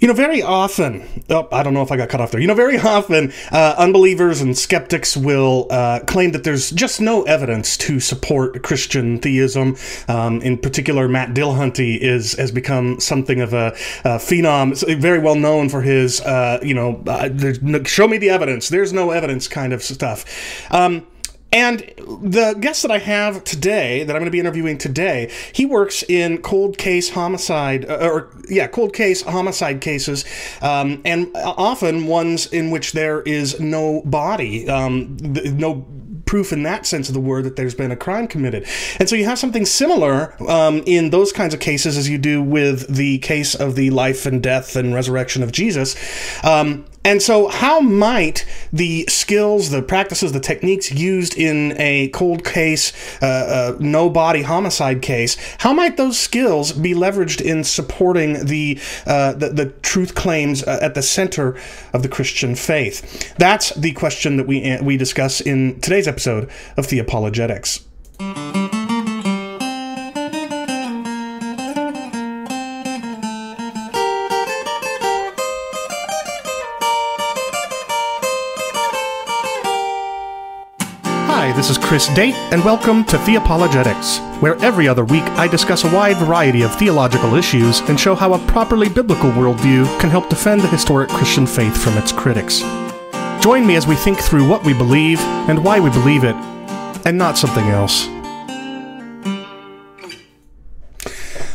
You know, very often, oh, I don't know if I got cut off there. You know, very often, uh, unbelievers and skeptics will uh, claim that there's just no evidence to support Christian theism. Um, in particular, Matt Dillahunty is has become something of a, a phenom, very well known for his, uh, you know, uh, show me the evidence. There's no evidence kind of stuff. Um, and the guest that I have today, that I'm going to be interviewing today, he works in cold case homicide, uh, or yeah, cold case homicide cases, um, and often ones in which there is no body, um, no proof in that sense of the word that there's been a crime committed. And so you have something similar um, in those kinds of cases as you do with the case of the life and death and resurrection of Jesus. Um, and so, how might the skills, the practices, the techniques used in a cold case, uh, uh, no body homicide case, how might those skills be leveraged in supporting the uh, the, the, truth claims uh, at the center of the Christian faith? That's the question that we we discuss in today's episode of Theopologetics. this Chris Date, and welcome to Theopologetics, where every other week I discuss a wide variety of theological issues and show how a properly biblical worldview can help defend the historic Christian faith from its critics. Join me as we think through what we believe and why we believe it, and not something else.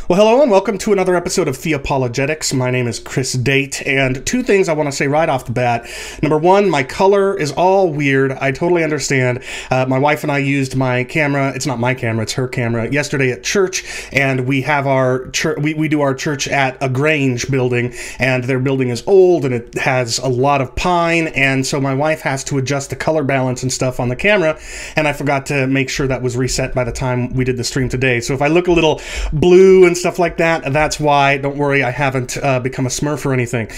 Well, hello and welcome to another episode of Theopologetics. My name is Chris Date, and two things I want to say right off the bat. Number one, my color is all weird. I totally understand. Uh, my wife and I used my camera. It's not my camera; it's her camera. Yesterday at church, and we have our church. We, we do our church at a Grange building, and their building is old and it has a lot of pine, and so my wife has to adjust the color balance and stuff on the camera, and I forgot to make sure that was reset by the time we did the stream today. So if I look a little blue and stuff like that. That's why. Don't worry, I haven't uh, become a smurf or anything.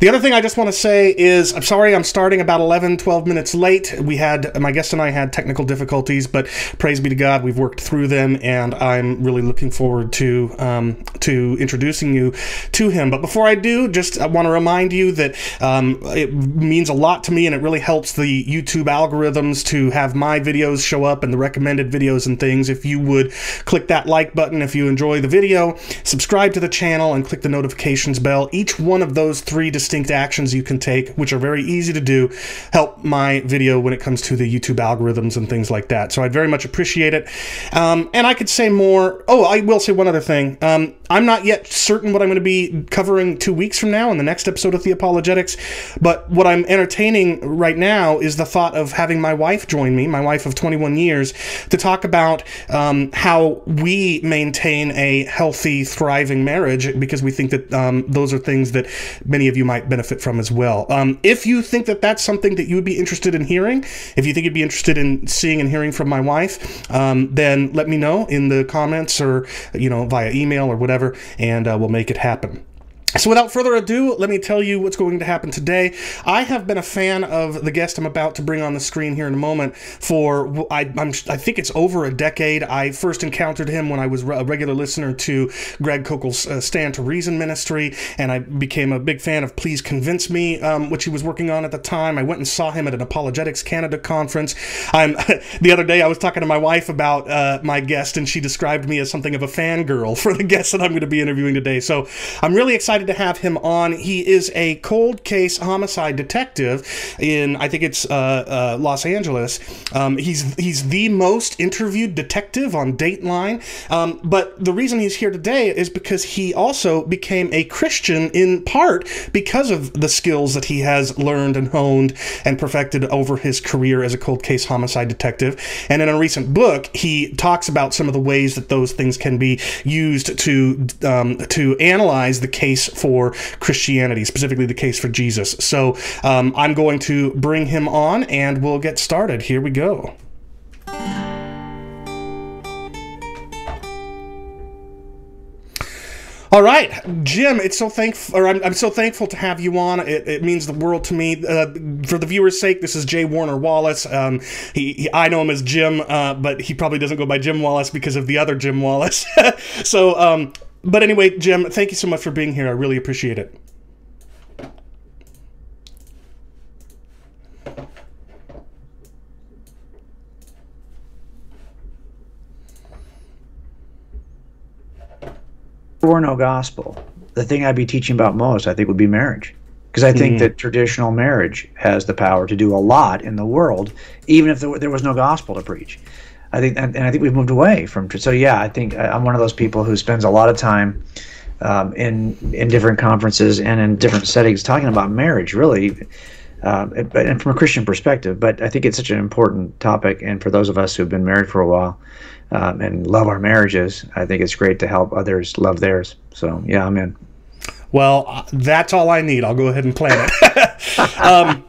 The other thing I just want to say is I'm sorry I'm starting about 11, 12 minutes late. We had, my guest and I had technical difficulties, but praise be to God, we've worked through them, and I'm really looking forward to, um, to introducing you to him. But before I do, just I want to remind you that um, it means a lot to me and it really helps the YouTube algorithms to have my videos show up and the recommended videos and things. If you would click that like button if you enjoy the video, subscribe to the channel, and click the notifications bell. Each one of those three distinct actions you can take, which are very easy to do, help my video when it comes to the YouTube algorithms and things like that. So I'd very much appreciate it. Um, and I could say more. Oh, I will say one other thing. Um, I'm not yet certain what I'm going to be covering two weeks from now in the next episode of Theopologetics, but what I'm entertaining right now is the thought of having my wife join me, my wife of 21 years, to talk about um, how we maintain a healthy healthy, thriving marriage because we think that um, those are things that many of you might benefit from as well. Um, if you think that that's something that you would be interested in hearing, if you think you'd be interested in seeing and hearing from my wife, um, then let me know in the comments or you know via email or whatever, and uh, we'll make it happen. So, without further ado, let me tell you what's going to happen today. I have been a fan of the guest I'm about to bring on the screen here in a moment for I, I'm, i think it's over a decade. I first encountered him when I was a regular listener to Greg Koukl's uh, Stand to Reason ministry, and I became a big fan of Please Convince Me, um, which he was working on at the time. I went and saw him at an Apologetics Canada conference. I'm the other day I was talking to my wife about uh, my guest, and she described me as something of a fangirl for the guest that I'm going to be interviewing today. So I'm really excited to have him on. He is a cold case homicide detective in, I think it's uh, uh, Los Angeles. Um, he's he's the most interviewed detective on Dateline. Um, but the reason he's here today is because he also became a Christian in part because of the skills that he has learned and honed and perfected over his career as a cold case homicide detective. And in a recent book, he talks about some of the ways that those things can be used to um, to analyze the case for Christianity, specifically the case for Jesus. So um, I'm going to bring him on and we'll get started. Here we go. All right, Jim. It's so thankful, or I'm, I'm so thankful to have you on. It, it means the world to me. Uh, for the viewers' sake, this is J. Warner Wallace. Um, he, he, I know him as Jim, uh, but he probably doesn't go by Jim Wallace because of the other Jim Wallace. so, um, but anyway, Jim, thank you so much for being here. I really appreciate it. were no gospel, the thing I'd be teaching about most, I think, would be marriage. Because I think mm. that traditional marriage has the power to do a lot in the world, even if there, there was no gospel to preach. I think, and, I think we've moved away from. So yeah, I think I'm one of those people who spends a lot of time um, in in different conferences and in different settings talking about marriage, really, um, and from a Christian perspective. But I think it's such an important topic, and for those of us who've been married for a while um, and love our marriages, I think it's great to help others love theirs. So yeah, I'm in. Well, uh, that's all I need. I'll go ahead and plan it. um,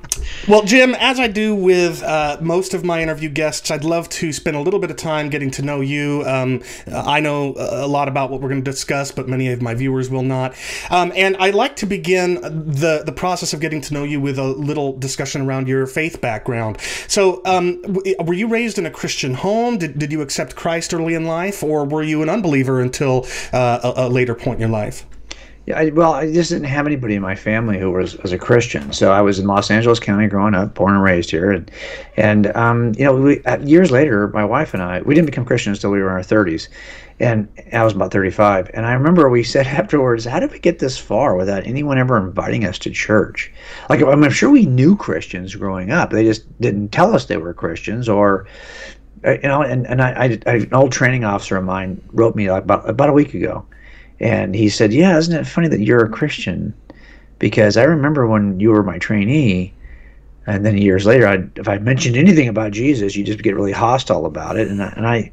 well, Jim, as I do with uh, most of my interview guests, I'd love to spend a little bit of time getting to know you. Um, I know a lot about what we're going to discuss, but many of my viewers will not. Um, and I like to begin the the process of getting to know you with a little discussion around your faith background. So, um, were you raised in a Christian home? Did, did you accept Christ early in life, or were you an unbeliever until uh, a, a later point in your life? Yeah, I, well, I just didn't have anybody in my family who was, was a Christian. So I was in Los Angeles County growing up, born and raised here, and and um, you know, we, years later, my wife and I, we didn't become Christians until we were in our 30s, and I was about 35. And I remember we said afterwards, "How did we get this far without anyone ever inviting us to church?" Like I'm sure we knew Christians growing up, they just didn't tell us they were Christians, or uh, you know. And and I, I an old training officer of mine wrote me about about a week ago and he said, Yeah, isn't it funny that you're a Christian? Because I remember when you were my trainee, and then years later, I'd, if I mentioned anything about Jesus, you just get really hostile about it. And I, and I,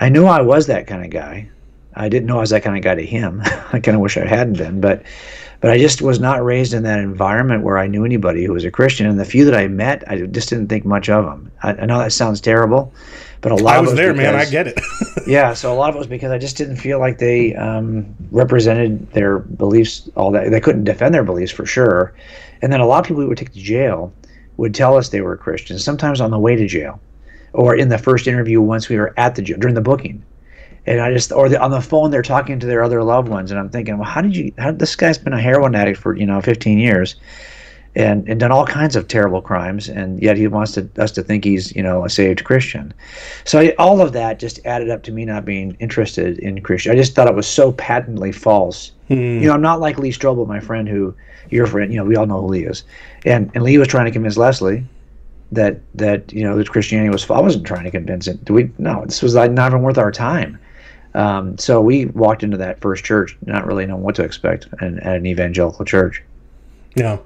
I knew I was that kind of guy. I didn't know I was that kind of guy to him. I kind of wish I hadn't been, but, but I just was not raised in that environment where I knew anybody who was a Christian. And the few that I met, I just didn't think much of them. I, I know that sounds terrible, but a lot I was, was there, because, man. I get it. yeah, so a lot of it was because I just didn't feel like they um, represented their beliefs all that. They couldn't defend their beliefs for sure. And then a lot of people who would take to jail would tell us they were Christians, sometimes on the way to jail, or in the first interview once we were at the jail during the booking. And I just, or the, on the phone, they're talking to their other loved ones, and I'm thinking, well, how did you? How this guy's been a heroin addict for you know 15 years and, and done all kinds of terrible crimes, and yet he wants to, us to think he's you know a saved Christian. So I, all of that just added up to me not being interested in Christian. I just thought it was so patently false. Hmm. You know, I'm not like Lee Strobel, my friend, who your friend. You know, we all know who Lee is, and and Lee was trying to convince Leslie that that you know that Christianity was. I wasn't trying to convince him. Do we? No, this was like not even worth our time. Um, so we walked into that first church not really knowing what to expect at, at an evangelical church. Yeah.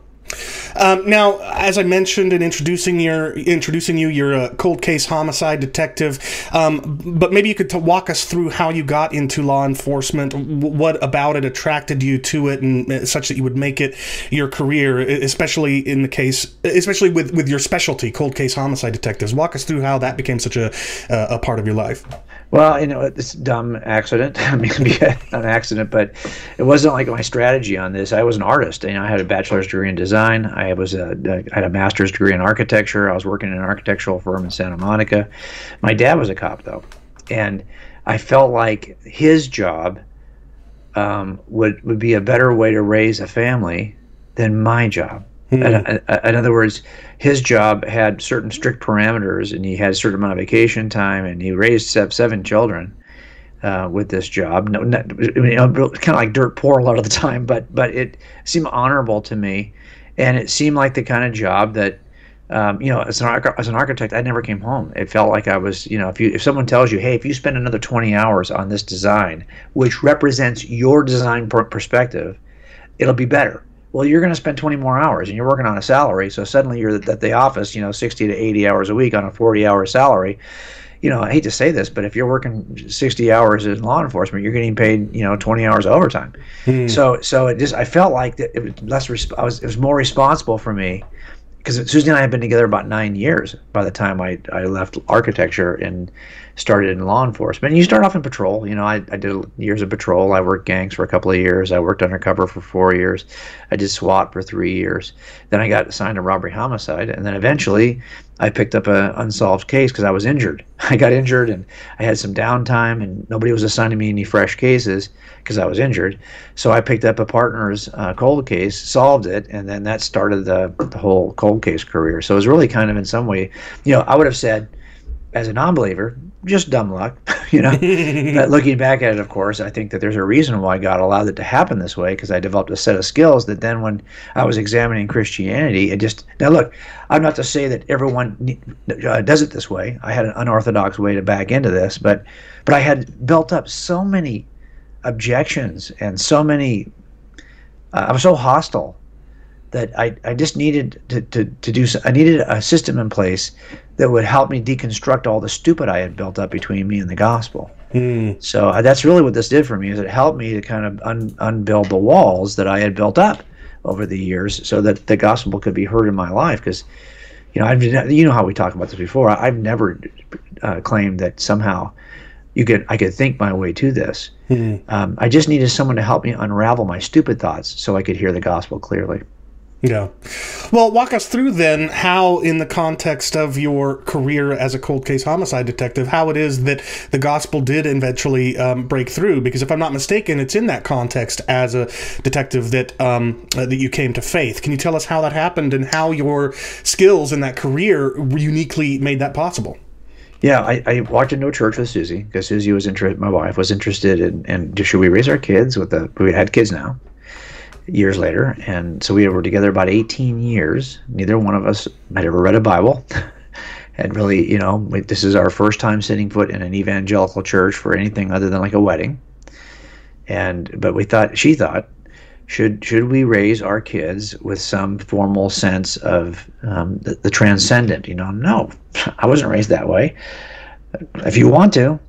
Um, now, as I mentioned in introducing your introducing you, you're a cold case homicide detective. Um, but maybe you could t- walk us through how you got into law enforcement. What about it attracted you to it, and uh, such that you would make it your career, especially in the case, especially with with your specialty, cold case homicide detectives. Walk us through how that became such a a part of your life. Well, you know, it's a dumb accident. I mean, it could be an accident, but it wasn't like my strategy on this. I was an artist. You know, I had a bachelor's degree in design. I was a, I had a master's degree in architecture. I was working in an architectural firm in Santa Monica. My dad was a cop, though, and I felt like his job um, would would be a better way to raise a family than my job. Hmm. In, in other words, his job had certain strict parameters, and he had a certain amount of vacation time, and he raised seven children uh, with this job. No, not, you know, kind of like dirt poor a lot of the time, but but it seemed honorable to me, and it seemed like the kind of job that. Um, you know, as an, as an architect, I never came home. It felt like I was, you know, if you if someone tells you, hey, if you spend another 20 hours on this design, which represents your design perspective, it'll be better well you're going to spend 20 more hours and you're working on a salary. So suddenly you're at the office you know 60 to 80 hours a week on a 40 hour salary. You know i hate to say this but if you're working 60 hours in law enforcement you're getting paid you know 20 hours overtime. Hmm. so so it just i felt like that it was less resp- I was it was more responsible for me because Susie and I had been together about nine years by the time I, I left architecture and started in law enforcement. And you start off in patrol. You know, I, I did years of patrol. I worked gangs for a couple of years. I worked undercover for four years. I did SWAT for three years. Then I got assigned to robbery homicide. And then eventually I picked up an unsolved case because I was injured. I got injured and I had some downtime and nobody was assigning me any fresh cases because I was injured. So I picked up a partner's uh, cold case, solved it, and then that started the, the whole cold case career. So it was really kind of in some way, you know, I would have said, as a non-believer, just dumb luck, you know. but looking back at it, of course, I think that there's a reason why God allowed it to happen this way because I developed a set of skills that then, when I was examining Christianity, it just now look. I'm not to say that everyone uh, does it this way. I had an unorthodox way to back into this, but but I had built up so many objections and so many. Uh, I was so hostile that I, I just needed to, to, to do I needed a system in place that would help me deconstruct all the stupid I had built up between me and the gospel. Mm. So uh, that's really what this did for me is it helped me to kind of un, unbuild the walls that I had built up over the years so that the gospel could be heard in my life because you know I've you know how we talked about this before I've never uh, claimed that somehow you could I could think my way to this. Mm. Um, I just needed someone to help me unravel my stupid thoughts so I could hear the gospel clearly. Yeah. Well, walk us through then how, in the context of your career as a cold case homicide detective, how it is that the gospel did eventually um, break through. Because if I'm not mistaken, it's in that context as a detective that um, uh, that you came to faith. Can you tell us how that happened and how your skills in that career uniquely made that possible? Yeah, I, I walked into a church with Susie because Susie was interested. My wife was interested in, in should we raise our kids with the we had kids now years later. And so we were together about 18 years. Neither one of us had ever read a Bible. and really, you know, this is our first time setting foot in an evangelical church for anything other than like a wedding. And but we thought she thought should should we raise our kids with some formal sense of um, the, the transcendent? You know, no, I wasn't raised that way. If you want to,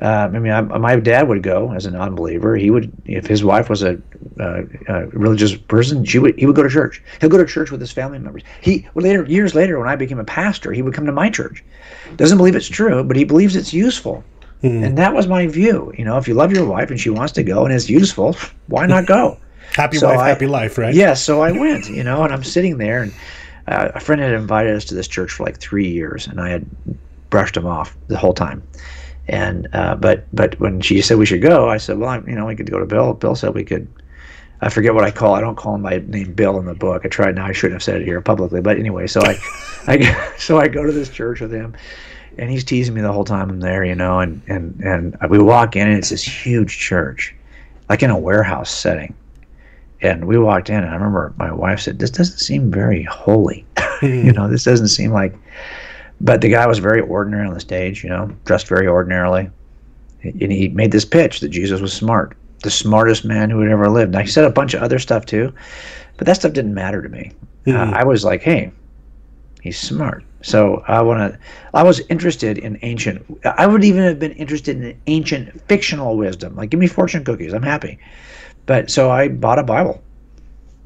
uh, I mean, I, my dad would go as a non-believer. He would, if his wife was a, uh, a, religious person, she would he would go to church. He'll go to church with his family members. He well, later years later, when I became a pastor, he would come to my church. Doesn't believe it's true, but he believes it's useful. Mm. And that was my view. You know, if you love your wife and she wants to go and it's useful, why not go? happy so wife, I, happy life, right? Yeah. So I went. You know, and I'm sitting there, and uh, a friend had invited us to this church for like three years, and I had brushed him off the whole time. And uh, but but when she said we should go, I said, well, I'm, you know, we could go to Bill. Bill said we could. I forget what I call. I don't call him my name Bill in the book. I tried. Now I shouldn't have said it here publicly. But anyway, so I, I so I go to this church with him, and he's teasing me the whole time I'm there, you know. And and and we walk in, and it's this huge church, like in a warehouse setting. And we walked in, and I remember my wife said, "This doesn't seem very holy. you know, this doesn't seem like." But the guy was very ordinary on the stage, you know, dressed very ordinarily. And he made this pitch that Jesus was smart, the smartest man who had ever lived. Now, he said a bunch of other stuff too, but that stuff didn't matter to me. Mm-hmm. Uh, I was like, hey, he's smart. So I want to. I was interested in ancient. I would even have been interested in ancient fictional wisdom. Like, give me fortune cookies. I'm happy. But so I bought a Bible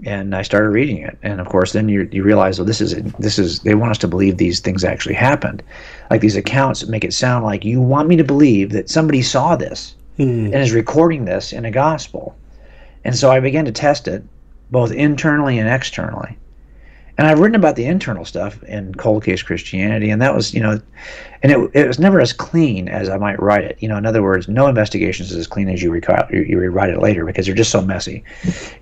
and I started reading it. And of course, then you you realize, well, this is this is they want us to believe these things actually happened, like these accounts make it sound like you want me to believe that somebody saw this mm. and is recording this in a gospel. And so I began to test it, both internally and externally. And I've written about the internal stuff in Cold Case Christianity, and that was, you know, and it, it was never as clean as I might write it. You know, in other words, no investigations is as clean as you, you rewrite it later because they're just so messy.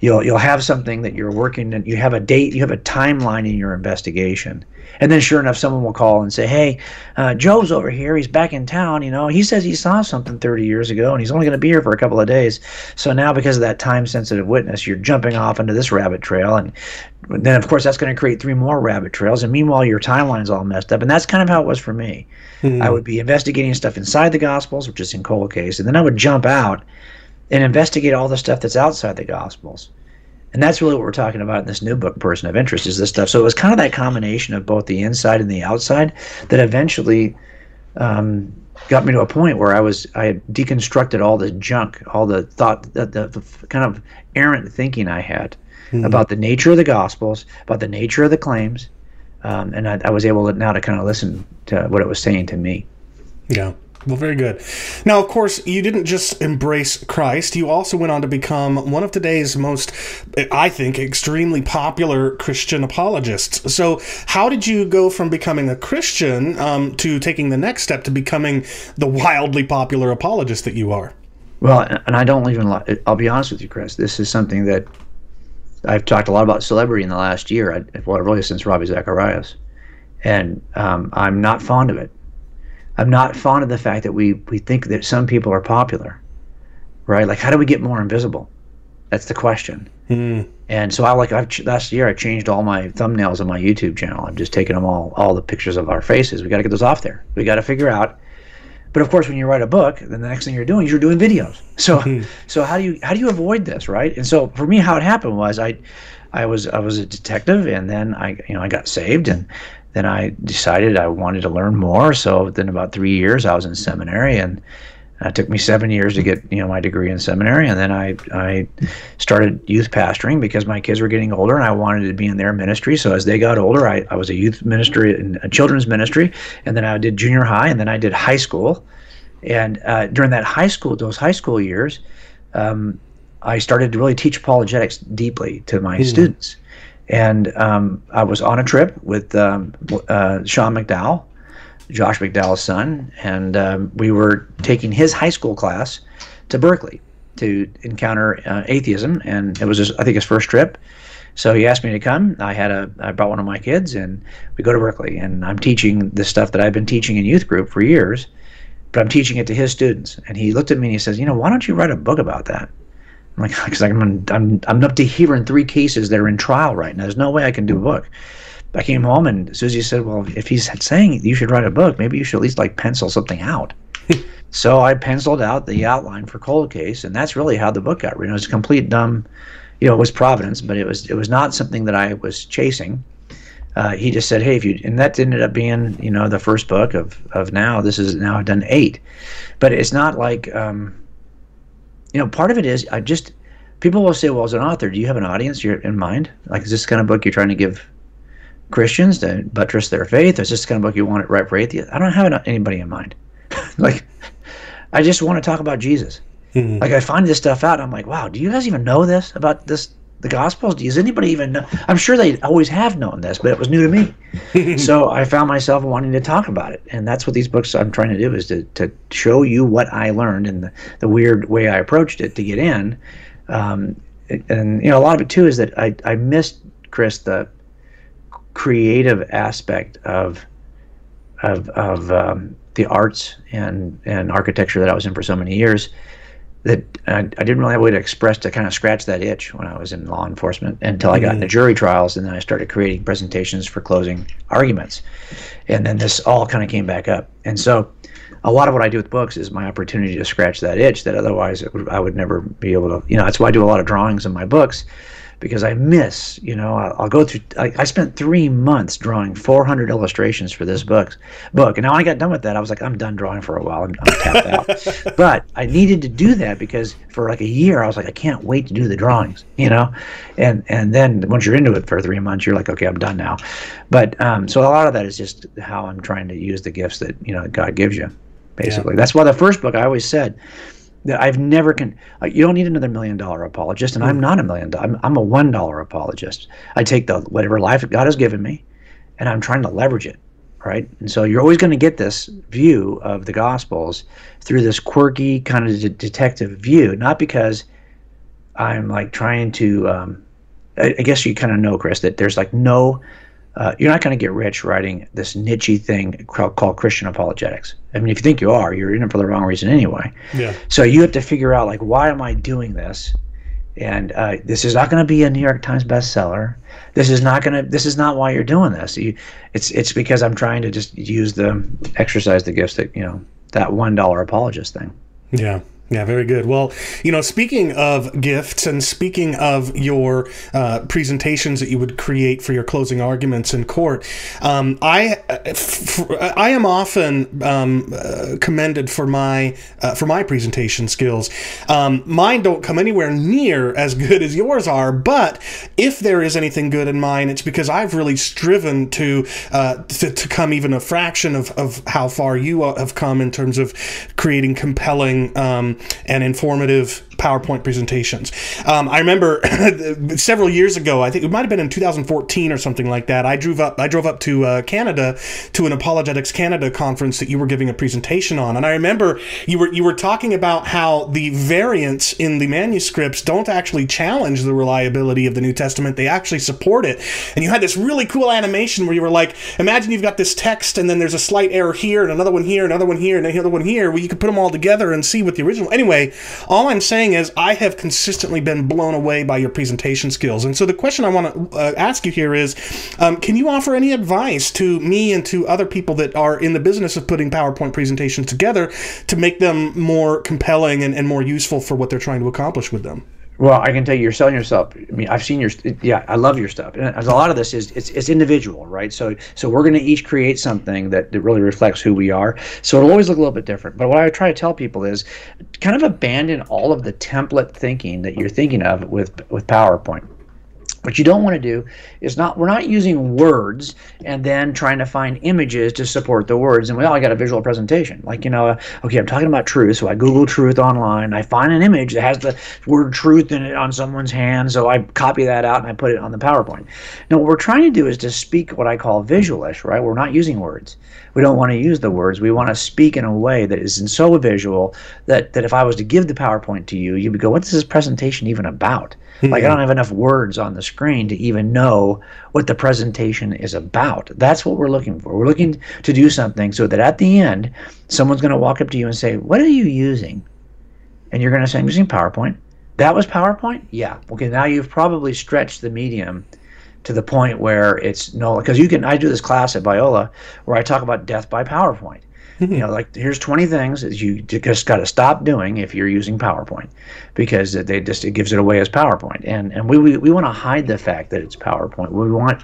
You'll you'll have something that you're working and you have a date, you have a timeline in your investigation, and then sure enough, someone will call and say, "Hey, uh, Joe's over here. He's back in town. You know, he says he saw something 30 years ago, and he's only going to be here for a couple of days. So now, because of that time-sensitive witness, you're jumping off into this rabbit trail, and then of course that's going to create three more rabbit trails. And meanwhile, your timeline's all messed up. And that's kind of how it was for me. Mm-hmm. I would be investigating stuff inside the Gospels, which is in cold case, and then I would jump out and investigate all the stuff that's outside the Gospels and that's really what we're talking about in this new book person of interest is this stuff. So it was kind of that combination of both the inside and the outside that eventually um, got me to a point where i was i had deconstructed all the junk all the thought the, the, the kind of errant thinking i had mm-hmm. about the nature of the gospels about the nature of the claims um, and I, I was able to now to kind of listen to what it was saying to me. Yeah well, very good. Now, of course, you didn't just embrace Christ. You also went on to become one of today's most, I think, extremely popular Christian apologists. So, how did you go from becoming a Christian um, to taking the next step to becoming the wildly popular apologist that you are? Well, and I don't even, I'll be honest with you, Chris. This is something that I've talked a lot about celebrity in the last year, well, really since Ravi Zacharias. And um, I'm not fond of it. I'm not fond of the fact that we we think that some people are popular, right? Like, how do we get more invisible? That's the question. Mm. And so I like I've last year I changed all my thumbnails on my YouTube channel. I'm just taking them all all the pictures of our faces. We got to get those off there. We got to figure out. But of course, when you write a book, then the next thing you're doing is you're doing videos. So mm-hmm. so how do you how do you avoid this, right? And so for me, how it happened was I I was I was a detective, and then I you know I got saved, and then I decided I wanted to learn more. So then about three years I was in seminary, and uh, it took me seven years to get you know my degree in seminary, and then I I started youth pastoring because my kids were getting older, and I wanted to be in their ministry. So as they got older, I, I was a youth ministry and a children's ministry, and then I did junior high, and then I did high school. And uh, during that high school, those high school years, um, I started to really teach apologetics deeply to my mm. students. And um, I was on a trip with um, uh, Sean McDowell, Josh McDowell's son, and um, we were taking his high school class to Berkeley to encounter uh, atheism, and it was his, I think his first trip. So he asked me to come. I had a I brought one of my kids, and we go to Berkeley, and I'm teaching the stuff that I've been teaching in youth group for years, but I'm teaching it to his students. And he looked at me and he says, "You know, why don't you write a book about that?" I'm like, because I'm, I'm I'm up to here in three cases that are in trial right now. There's no way I can do a book. I came home and Susie said, "Well, if he's saying you should write a book, maybe you should at least like pencil something out." so I penciled out the outline for Cold Case, and that's really how the book got written. It was a complete dumb, you know, it was Providence, but it was it was not something that I was chasing. Uh, he just said, "Hey, if you," and that ended up being, you know, the first book of of now. This is now I've done eight, but it's not like, um, you know, part of it is I just people will say, "Well, as an author, do you have an audience you're in mind? Like, is this kind of book you're trying to give Christians to buttress their faith? Or is this kind of book you want to write for atheists? I don't have anybody in mind. like, I just want to talk about Jesus. Mm-hmm. Like, I find this stuff out. I'm like, wow, do you guys even know this about this? The Gospels? Does anybody even know? I'm sure they always have known this, but it was new to me. so I found myself wanting to talk about it, and that's what these books I'm trying to do is to, to show you what I learned and the, the weird way I approached it to get in. Um, and you know, a lot of it too is that I I missed Chris the creative aspect of of, of um, the arts and, and architecture that I was in for so many years that I, I, didn't really have a way to express to kind of scratch that itch when I was in law enforcement until I got into mm. jury trials and then I started creating presentations for closing arguments. And then this all kind of came back up. And so a lot of what I do with books is my opportunity to scratch that itch that otherwise I would never be able to, you know, that's why I do a lot of drawings in my books because I miss, you know, I'll, I'll go through. I, I, spent three months drawing 400 illustrations for this book. Book, and now I got done with that. I was like, I'm done drawing for a while. I'm, I'm tapped out. but I needed to do that because for like a year, I was like, I can't wait to do the drawings, you know, and and then once you're into it for three months, you're like, okay, I'm done now. But um, so a lot of that is just how I'm trying to use the gifts that you know God gives you. Basically, yeah. that's why the first book I always said that I've never can. Uh, you don't need another million dollar apologist, and I'm hmm. not a million. I'm, I'm a one dollar apologist. I take the whatever life God has given me, and I'm trying to leverage it, right? And so you're always going to get this view of the Gospels through this quirky kind of de- detective view, not because I'm like trying to. Um, I, I guess you kind of know, Chris, that there's like no uh, you're not going to get rich writing this nichey thing called, called, Christian apologetics. I mean, if you think you are, you're in it for the wrong reason anyway. Yeah. So you have to figure out like, why am I doing this? And uh, this is not going to be a New York Times bestseller. This is not going to. This is not why you're doing this. You, it's it's because I'm trying to just use the exercise the gifts that you know that one dollar apologist thing. Yeah. Yeah, very good. Well, you know, speaking of gifts and speaking of your uh, presentations that you would create for your closing arguments in court, um, I I am often um, uh, commended for my uh, for my presentation skills. Um, mine don't come anywhere near as good as yours are, but if there is anything good in mine, it's because I've really striven to uh, to, to, come even a fraction of, of how far you have come in terms of creating compelling. And informative PowerPoint presentations. Um, I remember several years ago, I think it might have been in 2014 or something like that. I drove up. I drove up to uh, Canada to an Apologetics Canada conference that you were giving a presentation on, and I remember you were you were talking about how the variants in the manuscripts don't actually challenge the reliability of the New Testament; they actually support it. And you had this really cool animation where you were like, imagine you've got this text, and then there's a slight error here, and another one here, another one here, and another one here. Where you could put them all together and see what the original. Anyway, all I'm saying is I have consistently been blown away by your presentation skills, and so the question I want to uh, ask you here is, um, can you offer any advice to me and to other people that are in the business of putting PowerPoint presentations together to make them more compelling and, and more useful for what they're trying to accomplish with them? Well, I can tell you, you're selling yourself. I mean, I've seen your, yeah, I love your stuff. And a lot of this is it's, it's individual, right? So, so we're going to each create something that, that really reflects who we are. So it'll always look a little bit different. But what I try to tell people is, kind of abandon all of the template thinking that you're thinking of with with PowerPoint. What you don't want to do is not we're not using words and then trying to find images to support the words and we all got a visual presentation. Like, you know, okay, I'm talking about truth, so I Google truth online, I find an image that has the word truth in it on someone's hand, so I copy that out and I put it on the PowerPoint. Now what we're trying to do is to speak what I call visualish, right? We're not using words. We don't want to use the words. We want to speak in a way that is so visual that, that if I was to give the PowerPoint to you, you would go, What's this presentation even about? Mm-hmm. Like I don't have enough words on the screen to even know what the presentation is about. That's what we're looking for. We're looking to do something so that at the end, someone's going to walk up to you and say, "What are you using?" And you're going to say, "I'm using PowerPoint." That was PowerPoint? Yeah. Okay, now you've probably stretched the medium to the point where it's no because you can I do this class at Biola where I talk about death by PowerPoint you know, like here's 20 things that you just got to stop doing if you're using PowerPoint, because they just it gives it away as PowerPoint, and and we we, we want to hide the fact that it's PowerPoint. We want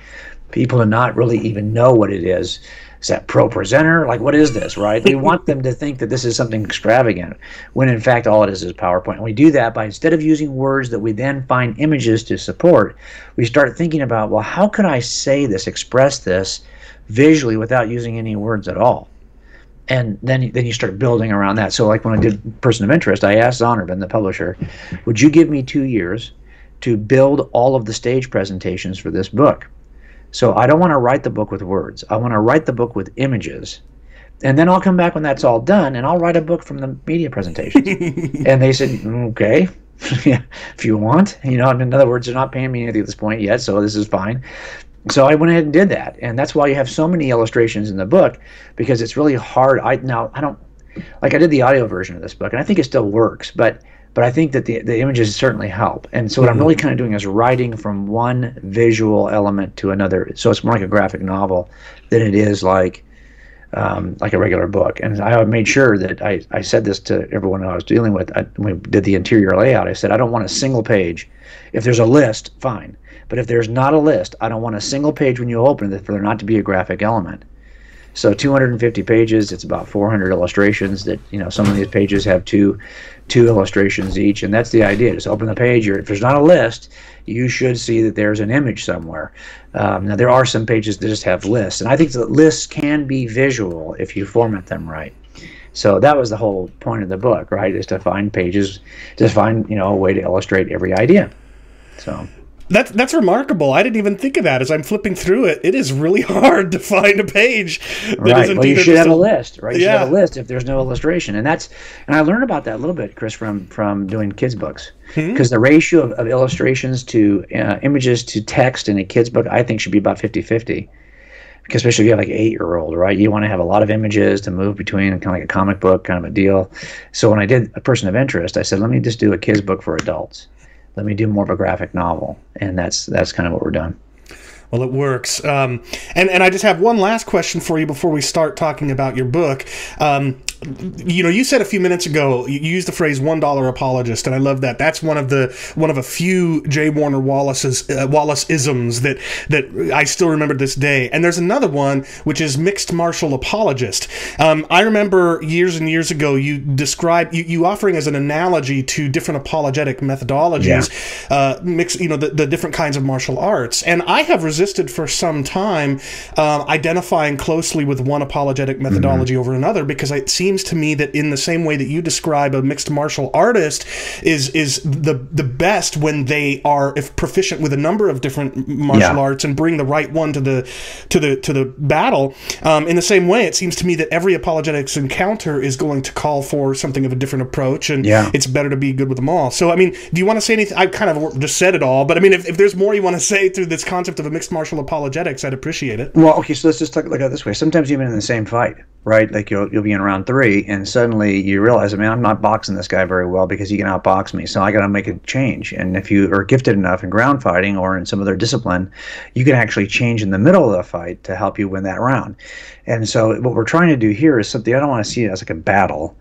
people to not really even know what it is. Is that ProPresenter? Like, what is this, right? we want them to think that this is something extravagant, when in fact all it is is PowerPoint. And we do that by instead of using words that we then find images to support, we start thinking about, well, how could I say this, express this visually without using any words at all? And then then you start building around that. So like when I did Person of Interest, I asked Zondervan, the publisher, would you give me two years to build all of the stage presentations for this book? So I don't want to write the book with words. I want to write the book with images. And then I'll come back when that's all done and I'll write a book from the media presentations. and they said, okay, if you want. You know, in other words, they're not paying me anything at this point yet, so this is fine so I went ahead and did that, and that's why you have so many illustrations in the book because it's really hard. I now I don't like I did the audio version of this book, and I think it still works, but but I think that the the images certainly help. And so what mm-hmm. I'm really kind of doing is writing from one visual element to another. So it's more like a graphic novel than it is like um, like a regular book. And I made sure that I, I said this to everyone I was dealing with. I, when we did the interior layout, I said I don't want a single page. If there's a list, fine. But if there's not a list, I don't want a single page when you open it for there not to be a graphic element. So 250 pages, it's about 400 illustrations that, you know, some of these pages have two two illustrations each, and that's the idea. Just open the page, if there's not a list, you should see that there's an image somewhere. Um, now, there are some pages that just have lists, and I think that lists can be visual if you format them right. So that was the whole point of the book, right? Is to find pages, to find, you know, a way to illustrate every idea. So that's that's remarkable. I didn't even think of that as I'm flipping through it. It is really hard to find a page. That right. Well, you should have a list, right? You yeah. should have a list if there's no illustration, and that's and I learned about that a little bit, Chris, from from doing kids books, because hmm. the ratio of, of, illustrations to uh, images to text in a kids book, I think, should be about 50-50. Because especially if you have like an eight-year-old, right? You want to have a lot of images to move between, kind of like a comic book kind of a deal. So when I did a person of interest, I said, let me just do a kids book for adults let me do more of a graphic novel, and that's that's kind of what we're doing. Well, it works. Um, and and I just have one last question for you before we start talking about your book. Um, you know, you said a few minutes ago you used the phrase "one dollar apologist," and I love that. That's one of the one of a few J. Warner Wallace's uh, Wallace isms that that I still remember this day. And there's another one which is mixed martial apologist. Um, I remember years and years ago you described you, you offering as an analogy to different apologetic methodologies, yeah. uh, mix you know the, the different kinds of martial arts. And I have resisted for some time uh, identifying closely with one apologetic methodology mm-hmm. over another because it seems to me that in the same way that you describe a mixed martial artist is is the the best when they are if proficient with a number of different martial yeah. arts and bring the right one to the to the to the battle. Um, in the same way, it seems to me that every apologetics encounter is going to call for something of a different approach, and yeah. it's better to be good with them all. So, I mean, do you want to say anything? I kind of just said it all, but I mean, if, if there's more you want to say through this concept of a mixed martial apologetics, I'd appreciate it. Well, okay, so let's just talk, look at it this way. Sometimes even in the same fight, right? Like you'll you'll be in round three, and suddenly you realize, I mean, I'm not boxing this guy very well because he can outbox me, so I got to make a change. And if you are gifted enough in ground fighting or in some other discipline, you can actually change in the middle of the fight to help you win that round. And so what we're trying to do here is something I don't want to see it as like a battle.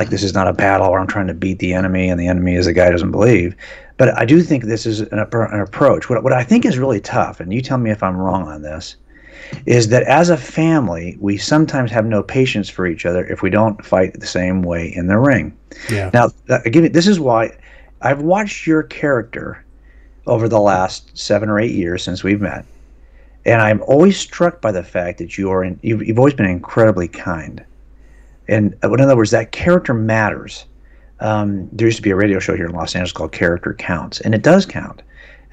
Like this is not a battle where I'm trying to beat the enemy and the enemy is a guy who doesn't believe. But I do think this is an, an approach. What, what I think is really tough, and you tell me if I'm wrong on this, is that as a family, we sometimes have no patience for each other if we don't fight the same way in the ring. Yeah. Now, uh, again, this is why I've watched your character over the last seven or eight years since we've met, and I'm always struck by the fact that you are in, you've, you've always been incredibly kind. And uh, in other words, that character matters. Um, there used to be a radio show here in Los Angeles called Character Counts, and it does count.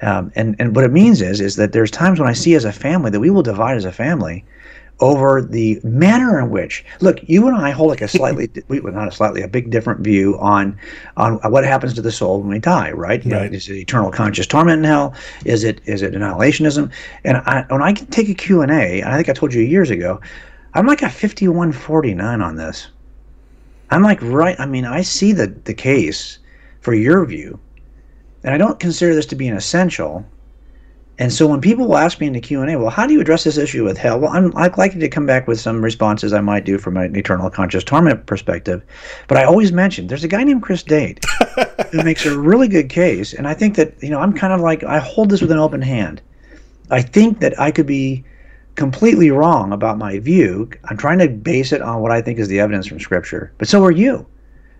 Um, and and what it means is is that there's times when I see as a family that we will divide as a family over the manner in which look you and I hold like a slightly we well, not a slightly a big different view on on what happens to the soul when we die right, you right. Know, is it eternal conscious torment in hell is it is it annihilationism and I, when I can take a Q&A and I think I told you years ago I'm like a 5149 on this I'm like right I mean I see the the case for your view and I don't consider this to be an essential and so when people will ask me in the Q&A, well, how do you address this issue with hell? Well, I'm, I'm likely to come back with some responses I might do from an eternal conscious torment perspective. But I always mention there's a guy named Chris Date who makes a really good case. And I think that, you know, I'm kind of like, I hold this with an open hand. I think that I could be completely wrong about my view. I'm trying to base it on what I think is the evidence from Scripture. But so are you.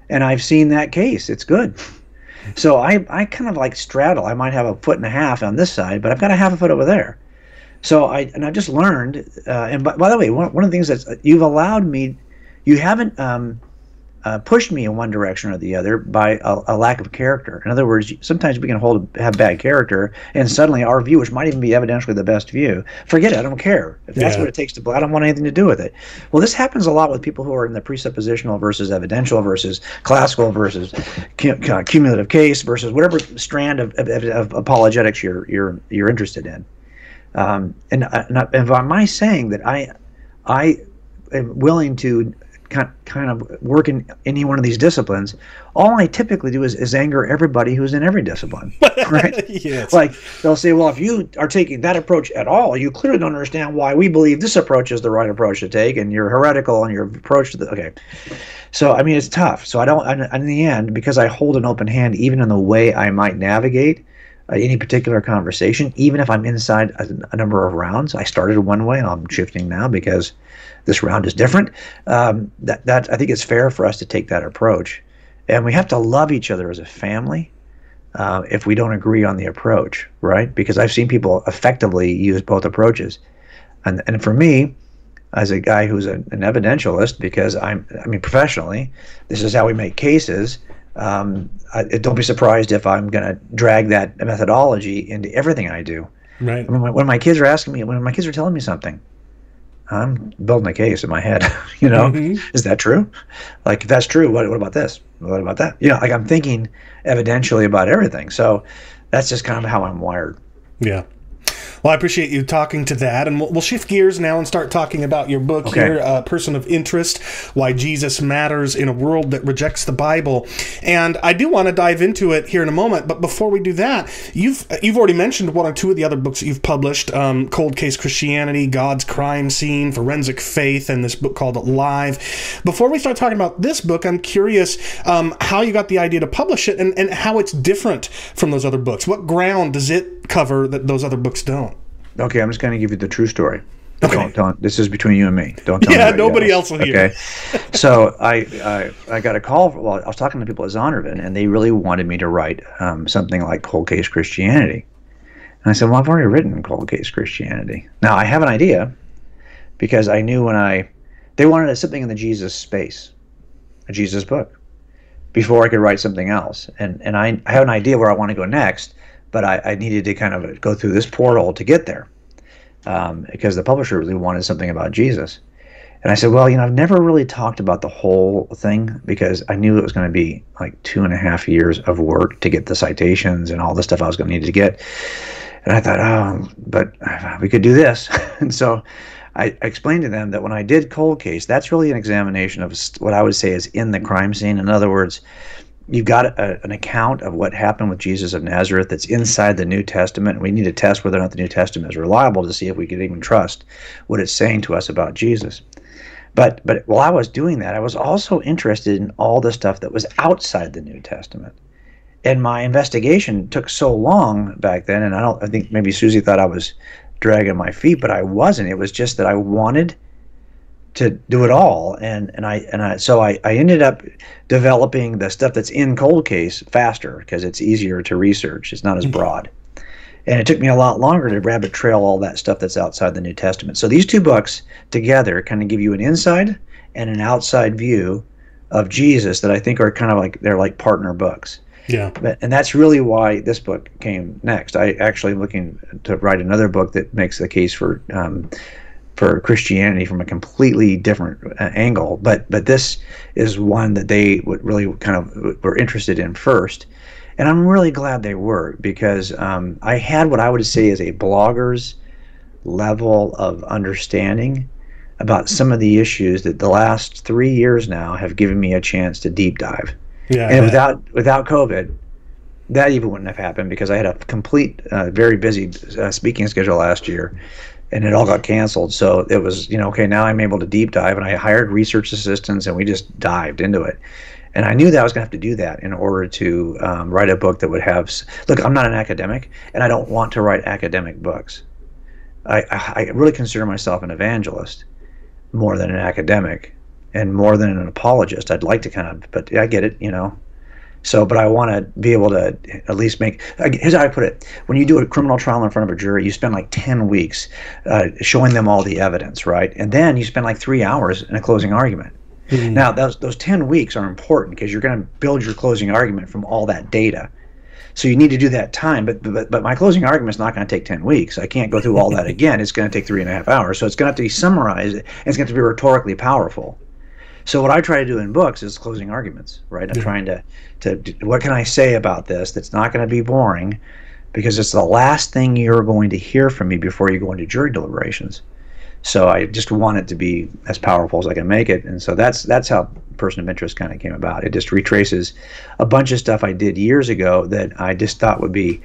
And I've seen that case. It's good. So I, I kind of like straddle. I might have a foot and a half on this side, but I've got a half a foot over there. So I and I just learned. Uh, and by, by, the way, one, one of the things that you've allowed me, you haven't um, uh, pushed me in one direction or the other by a, a, lack of character. In other words, sometimes we can hold have bad character, and suddenly our view, which might even be evidentially the best view, forget it. I don't care if that's yeah. what it takes to. I don't want anything to do with it. Well, this happens a lot with people who are in the presuppositional versus evidential versus classical versus uh, cumulative case versus whatever strand of, of, of apologetics you're you're you're interested in. Um, and, uh, and, and by my saying that I I am willing to kind kind of work in any one of these disciplines, all I typically do is, is anger everybody who's in every discipline. Right? yes. Like they'll say, well, if you are taking that approach at all, you clearly don't understand why we believe this approach is the right approach to take, and you're heretical in your approach to the. Okay. So I mean, it's tough. So I don't. In the end, because I hold an open hand, even in the way I might navigate uh, any particular conversation, even if I'm inside a, a number of rounds. I started one way, and I'm shifting now because this round is different. Um, that that I think it's fair for us to take that approach, and we have to love each other as a family. Uh, if we don't agree on the approach, right? Because I've seen people effectively use both approaches, and and for me, as a guy who's a, an evidentialist, because I'm I mean professionally, this is how we make cases. Um, I, don't be surprised if I'm going to drag that methodology into everything I do. Right. When my, when my kids are asking me, when my kids are telling me something, I'm building a case in my head. you know, mm-hmm. is that true? Like, if that's true, what, what about this? What about that? You know, like I'm thinking evidentially about everything. So that's just kind of how I'm wired. Yeah. Well, I appreciate you talking to that, and we'll, we'll shift gears now and start talking about your book okay. here, uh, "Person of Interest: Why Jesus Matters in a World That Rejects the Bible." And I do want to dive into it here in a moment, but before we do that, you've you've already mentioned one or two of the other books that you've published: um, "Cold Case Christianity," "God's Crime Scene," "Forensic Faith," and this book called "Live." Before we start talking about this book, I'm curious um, how you got the idea to publish it and, and how it's different from those other books. What ground does it cover that those other books don't? Okay, I'm just going to give you the true story. Okay. Don't, don't, this is between you and me. Don't tell yeah, nobody else will hear. Okay. so I, I I got a call. Well, I was talking to people at Zondervan, and they really wanted me to write um, something like Cold Case Christianity. And I said, well, I've already written Cold Case Christianity. Now I have an idea because I knew when I they wanted something in the Jesus space. a Jesus book before I could write something else. And and I, I have an idea where I want to go next, but I, I needed to kind of go through this portal to get there um, because the publisher really wanted something about Jesus. And I said, well, you know, I've never really talked about the whole thing because I knew it was going to be like two and a half years of work to get the citations and all the stuff I was going to need to get. And I thought, oh, but we could do this. and so I explained to them that when I did Cold Case, that's really an examination of what I would say is in the crime scene. In other words, you've got a, an account of what happened with Jesus of Nazareth that's inside the New Testament. We need to test whether or not the New Testament is reliable to see if we can even trust what it's saying to us about Jesus. But but while I was doing that, I was also interested in all the stuff that was outside the New Testament. And my investigation took so long back then, and I don't I think maybe Susie thought I was dragging my feet, but I wasn't. It was just that I wanted to do it all. And and I and I so I, I ended up developing the stuff that's in cold case faster because it's easier to research. It's not as mm-hmm. broad. And it took me a lot longer to rabbit trail all that stuff that's outside the New Testament. So these two books together kind of give you an inside and an outside view of Jesus that I think are kind of like they're like partner books. Yeah. But, and that's really why this book came next. I actually am looking to write another book that makes the case for um, for Christianity from a completely different uh, angle. But but this is one that they would really kind of were interested in first, and I'm really glad they were because um, I had what I would say is a blogger's level of understanding about some of the issues that the last three years now have given me a chance to deep dive. Yeah, and without without COVID, that even wouldn't have happened because I had a complete, uh, very busy uh, speaking schedule last year and it all got canceled. So it was, you know, okay, now I'm able to deep dive, and I hired research assistants, and we just dived into it. And I knew that I was going to have to do that in order to um, write a book that would have. Look, I'm not an academic, and I don't want to write academic books. I, I really consider myself an evangelist more than an academic, and more than an apologist. I'd like to kind of, but I get it, you know. So, but I want to be able to at least make. Here's how I put it: when you do a criminal trial in front of a jury, you spend like ten weeks uh, showing them all the evidence, right? And then you spend like three hours in a closing argument. Mm-hmm. Now, those those ten weeks are important because you're going to build your closing argument from all that data. So you need to do that time. But but but my closing argument is not going to take ten weeks. I can't go through all that again. It's going to take three and a half hours. So it's going to have to be summarized. And it's going to, to be rhetorically powerful. So what I try to do in books is closing arguments, right? I'm yeah. trying to, to what can I say about this that's not going to be boring, because it's the last thing you're going to hear from me before you go into jury deliberations. So I just want it to be as powerful as I can make it, and so that's that's how Person of Interest kind of came about. It just retraces a bunch of stuff I did years ago that I just thought would be,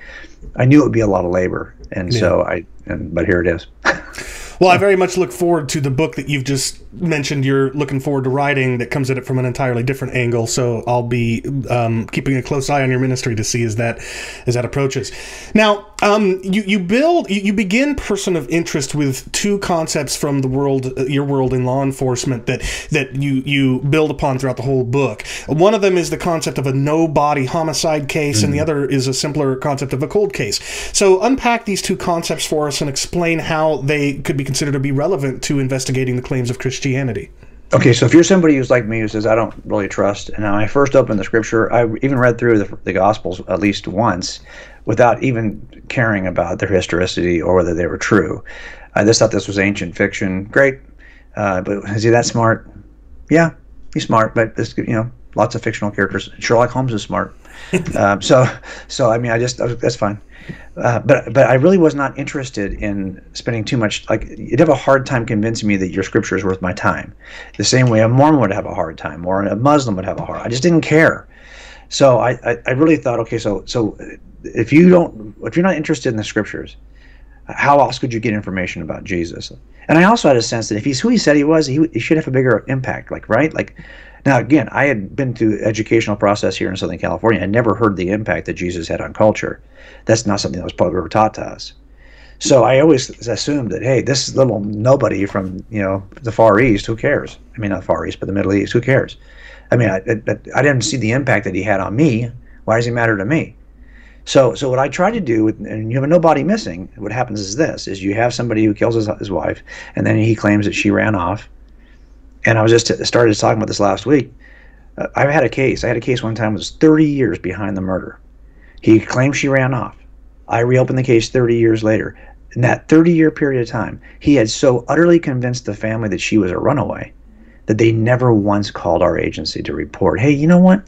I knew it would be a lot of labor, and yeah. so I, and but here it is. Well, I very much look forward to the book that you've just mentioned. You're looking forward to writing that comes at it from an entirely different angle. So I'll be um, keeping a close eye on your ministry to see as that as that approaches. Now, um, you you build you, you, begin person of interest with two concepts from the world your world in law enforcement that that you you build upon throughout the whole book. One of them is the concept of a no body homicide case, mm-hmm. and the mm-hmm. other is a simpler concept of a cold case. So unpack these two concepts for us and explain how they could be considered to be relevant to investigating the claims of Christianity. Okay, so if you're somebody who's like me who says I don't really trust, and I first opened the scripture, I even read through the, the Gospels at least once, without even caring about their historicity or whether they were true. I just thought this was ancient fiction. Great, uh, but is he that smart? Yeah, he's smart, but this, you know, lots of fictional characters. Sherlock Holmes is smart. um, so, so I mean, I just that's fine. Uh, but but I really was not interested in spending too much. Like you'd have a hard time convincing me that your scripture is worth my time. The same way a Mormon would have a hard time, or a Muslim would have a hard. I just didn't care. So I, I, I really thought, okay, so so if you don't if you're not interested in the scriptures how else could you get information about jesus and i also had a sense that if he's who he said he was he, he should have a bigger impact like right like now again i had been through educational process here in southern california. I never heard the impact that jesus had on culture. That's not something that was probably ever taught to us. So i always assumed that hey this little nobody from you know the far east who cares? I mean not the far east but the middle east who cares? I mean I, I, I didn't see the impact that he had on me. Why does he matter to me? So, so what I try to do, with, and you have a nobody missing. What happens is this: is you have somebody who kills his, his wife, and then he claims that she ran off. And I was just started talking about this last week. Uh, I've had a case. I had a case one time that was 30 years behind the murder. He claimed she ran off. I reopened the case 30 years later. In that 30 year period of time, he had so utterly convinced the family that she was a runaway that they never once called our agency to report, hey, you know what?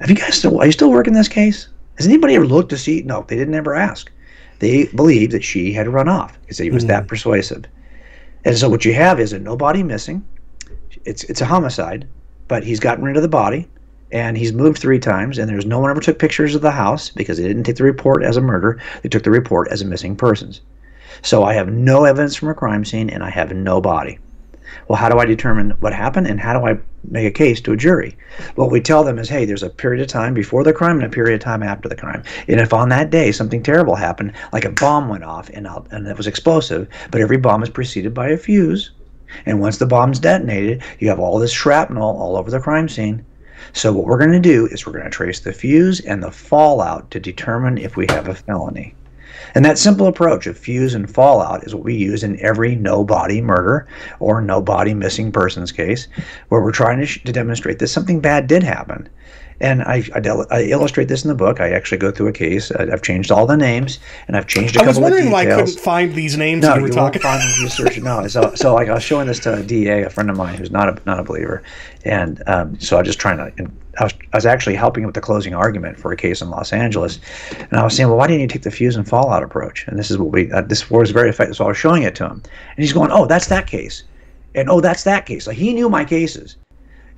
Have you guys still, are you still working this case? Has anybody ever looked to see? No, they didn't ever ask. They believed that she had run off because he was mm. that persuasive. And so what you have is a no body missing. It's it's a homicide, but he's gotten rid of the body and he's moved three times and there's no one ever took pictures of the house because they didn't take the report as a murder. They took the report as a missing persons. So I have no evidence from a crime scene and I have no body. Well, how do I determine what happened and how do I make a case to a jury? What we tell them is, hey, there's a period of time before the crime and a period of time after the crime. And if on that day something terrible happened, like a bomb went off and, and it was explosive, but every bomb is preceded by a fuse, and once the bomb's detonated, you have all this shrapnel all over the crime scene. So what we're going to do is we're going to trace the fuse and the fallout to determine if we have a felony. And that simple approach of fuse and fallout is what we use in every no body murder or no body missing persons case, where we're trying to, to demonstrate that something bad did happen. And I, I, I, illustrate this in the book. I actually go through a case. I, have changed all the names, and I've changed a couple of details. I was wondering why I couldn't find these names. No, you were you talking. them. No, so so like I was showing this to a DA, a friend of mine who's not a not a believer, and um, so I was just trying to I was, I was actually helping with the closing argument for a case in Los Angeles, and I was saying, well, why didn't you take the fuse and fallout approach? And this is what we uh, this was very effective. So I was showing it to him, and he's going, oh, that's that case, and oh, that's that case. Like he knew my cases,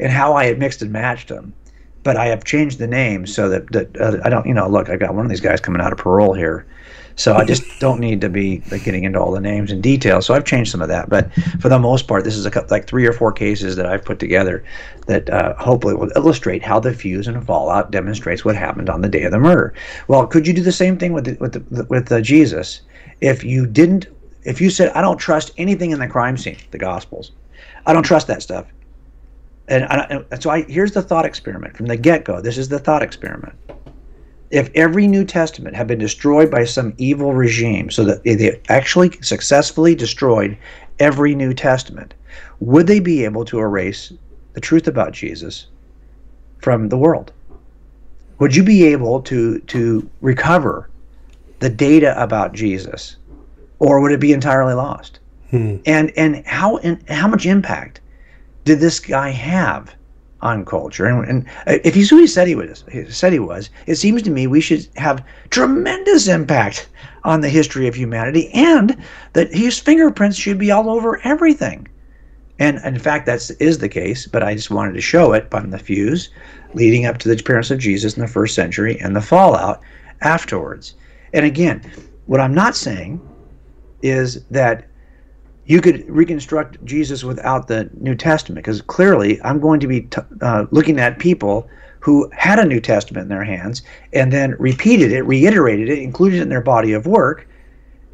and how I had mixed and matched them, but I have changed the name so that that uh, I don't, you know, look, I got one of these guys coming out of parole here, so I just don't need to be like, getting into all the names and details. So I've changed some of that, but for the most part, this is a couple, like three or four cases that I've put together that uh, hopefully will illustrate how the fuse and fallout demonstrates what happened on the day of the murder. Well, could you do the same thing with the, with the, with uh, Jesus if you didn't? If you said, "I don't trust anything in the crime scene, the Gospels, I don't trust that stuff," and, and so I here's the thought experiment from the get go. This is the thought experiment if every New Testament had been destroyed by some evil regime, so that they actually successfully destroyed every New Testament, would they be able to erase the truth about Jesus from the world? Would you be able to to recover the data about Jesus, or would it be entirely lost? Hmm. And and how and how much impact did this guy have on culture. And, and uh, if he's who he said he was, he said he was, it seems to me we should have tremendous impact on the history of humanity, and that his fingerprints should be all over everything. And in fact, that is the case. But I just wanted to show it on the fuse, leading up to the appearance of Jesus in the first century and the fallout afterwards. And again, what I'm not saying is that you could reconstruct Jesus without the New Testament because clearly I'm going to be t- uh, looking at people who had a New Testament in their hands and then repeated it, reiterated it, included it in their body of work,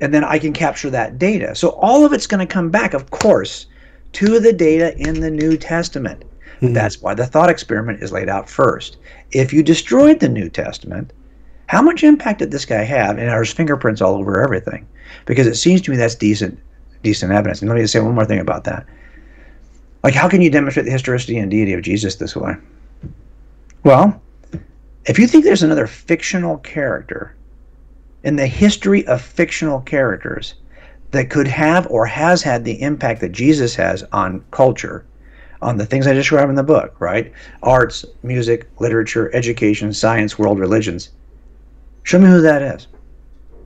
and then I can capture that data. So all of it's going to come back, of course, to the data in the New Testament. Mm-hmm. That's why the thought experiment is laid out first. If you destroyed the New Testament, how much impact did this guy have? And there's fingerprints all over everything. Because it seems to me that's decent decent evidence. And let me just say one more thing about that. Like, how can you demonstrate the historicity and deity of Jesus this way? Well, if you think there's another fictional character in the history of fictional characters that could have or has had the impact that Jesus has on culture, on the things I describe in the book, right? Arts, music, literature, education, science, world religions. Show me who that is.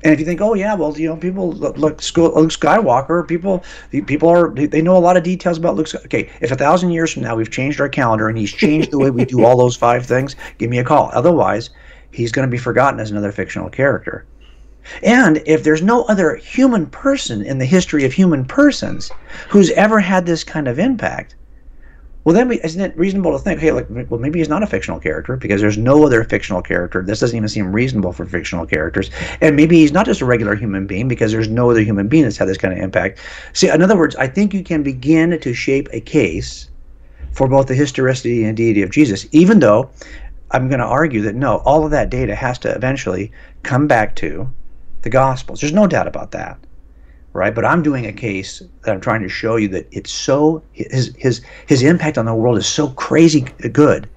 And if you think, oh yeah, well, you know, people look, Luke Skywalker, people people are they know a lot of details about Luke. Okay, if a thousand years from now we've changed our calendar and he's changed the way we do all those five things, give me a call. Otherwise, he's going to be forgotten as another fictional character. And if there's no other human person in the history of human persons who's ever had this kind of impact, well, then isn't it reasonable to think, hey, like, well, maybe he's not a fictional character because there's no other fictional character. This doesn't even seem reasonable for fictional characters. And maybe he's not just a regular human being because there's no other human being that's had this kind of impact. See, in other words, I think you can begin to shape a case for both the historicity and deity of Jesus, even though I'm going to argue that no, all of that data has to eventually come back to the Gospels. There's no doubt about that right? But I'm doing a case that I'm trying to show you that it's so his his his impact on the world is so crazy good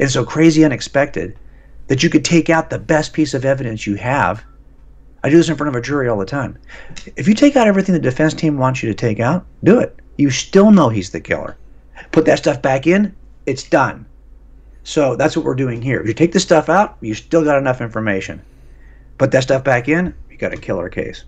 and so crazy unexpected that you could take out the best piece of evidence you have. I do this in front of a jury all the time. If you take out everything the defense team wants you to take out, do it. You still know he's the killer. Put that stuff back in, it's done. So that's what we're doing here. If you take the stuff out, you still got enough information. Put that stuff back in, you got a killer case.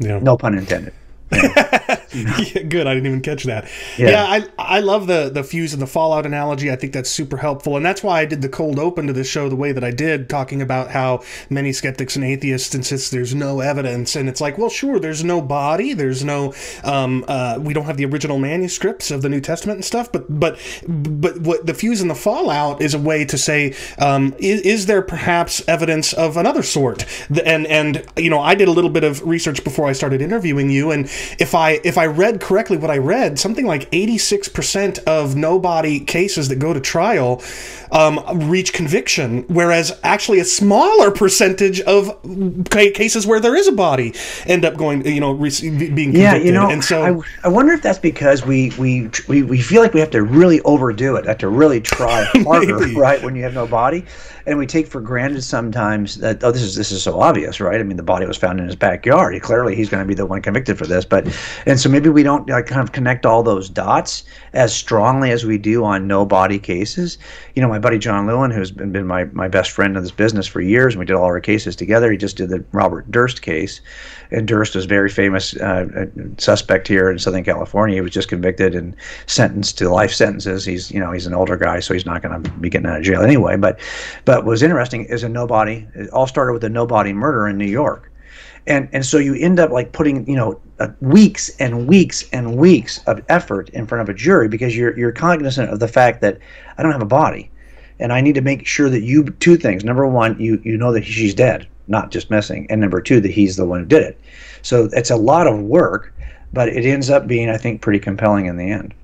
Yeah. No pun intended. yeah, good. I didn't even catch that. Yeah. yeah, I I love the the fuse and the fallout analogy. I think that's super helpful, and that's why I did the cold open to this show the way that I did, talking about how many skeptics and atheists insist there's no evidence, and it's like, well, sure, there's no body, there's no, um, uh, we don't have the original manuscripts of the New Testament and stuff, but but but what the fuse and the fallout is a way to say, um, is, is there perhaps evidence of another sort? And and you know, I did a little bit of research before I started interviewing you, and if I if I read correctly what I read, something like 86% of no body cases that go to trial um, reach conviction, whereas actually a smaller percentage of cases where there is a body end up going, you know, being convicted. Yeah, you know, and so I, I wonder if that's because we, we we we feel like we have to really overdo it, have to really try harder, right? When you have no body and we take for granted sometimes that oh this is this is so obvious right i mean the body was found in his backyard he, clearly he's going to be the one convicted for this but and so maybe we don't like, kind of connect all those dots as strongly as we do on no body cases you know my buddy john lewin who's been, been my, my best friend in this business for years and we did all our cases together he just did the robert durst case and Durst was very famous uh, suspect here in Southern California. He was just convicted and sentenced to life sentences. He's you know he's an older guy, so he's not going to be getting out of jail anyway. But but what was interesting is a nobody. It all started with a nobody murder in New York. And, and so you end up like putting you know uh, weeks and weeks and weeks of effort in front of a jury because you're you're cognizant of the fact that I don't have a body, and I need to make sure that you two things. Number one, you you know that she's dead not just missing, and number two, that he's the one who did it. So it's a lot of work, but it ends up being, I think, pretty compelling in the end.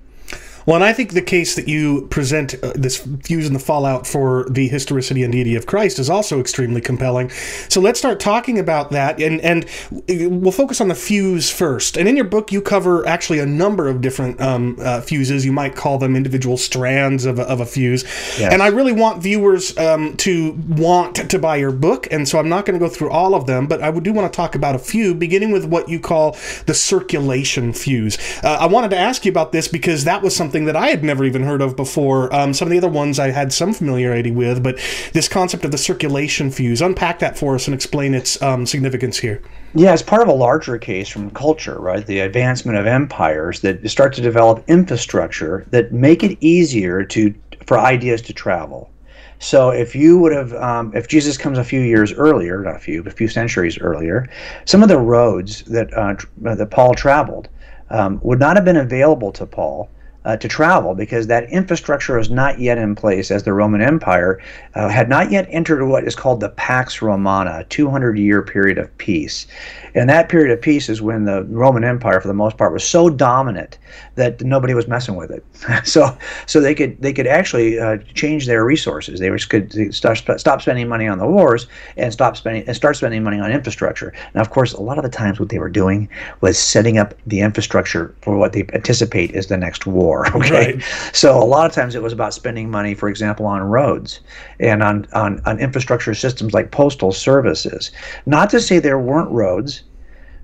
Well, and I think the case that you present, uh, this fuse and the fallout for the historicity and deity of Christ, is also extremely compelling. So let's start talking about that, and and we'll focus on the fuse first. And in your book, you cover actually a number of different um, uh, fuses. You might call them individual strands of a, of a fuse. Yes. And I really want viewers um, to want to buy your book, and so I'm not going to go through all of them, but I do want to talk about a few, beginning with what you call the circulation fuse. Uh, I wanted to ask you about this because that was something something that I had never even heard of before. Um, some of the other ones I had some familiarity with, but this concept of the circulation fuse, unpack that for us and explain its um, significance here. Yeah, it's part of a larger case from culture, right? The advancement of empires that start to develop infrastructure that make it easier to for ideas to travel. So if you would have, um, if Jesus comes a few years earlier, not a few, but a few centuries earlier, some of the roads that uh, that Paul traveled um, would not have been available to Paul uh, to travel because that infrastructure is not yet in place as the Roman Empire uh, had not yet entered what is called the Pax Romana, a 200 year period of peace. And that period of peace is when the Roman Empire, for the most part, was so dominant that nobody was messing with it. so, so they could they could actually uh, change their resources. They could start, stop spending money on the wars and stop spending and start spending money on infrastructure. Now, of course, a lot of the times what they were doing was setting up the infrastructure for what they anticipate is the next war. Okay, right. so a lot of times it was about spending money, for example, on roads and on on, on infrastructure systems like postal services. Not to say there weren't roads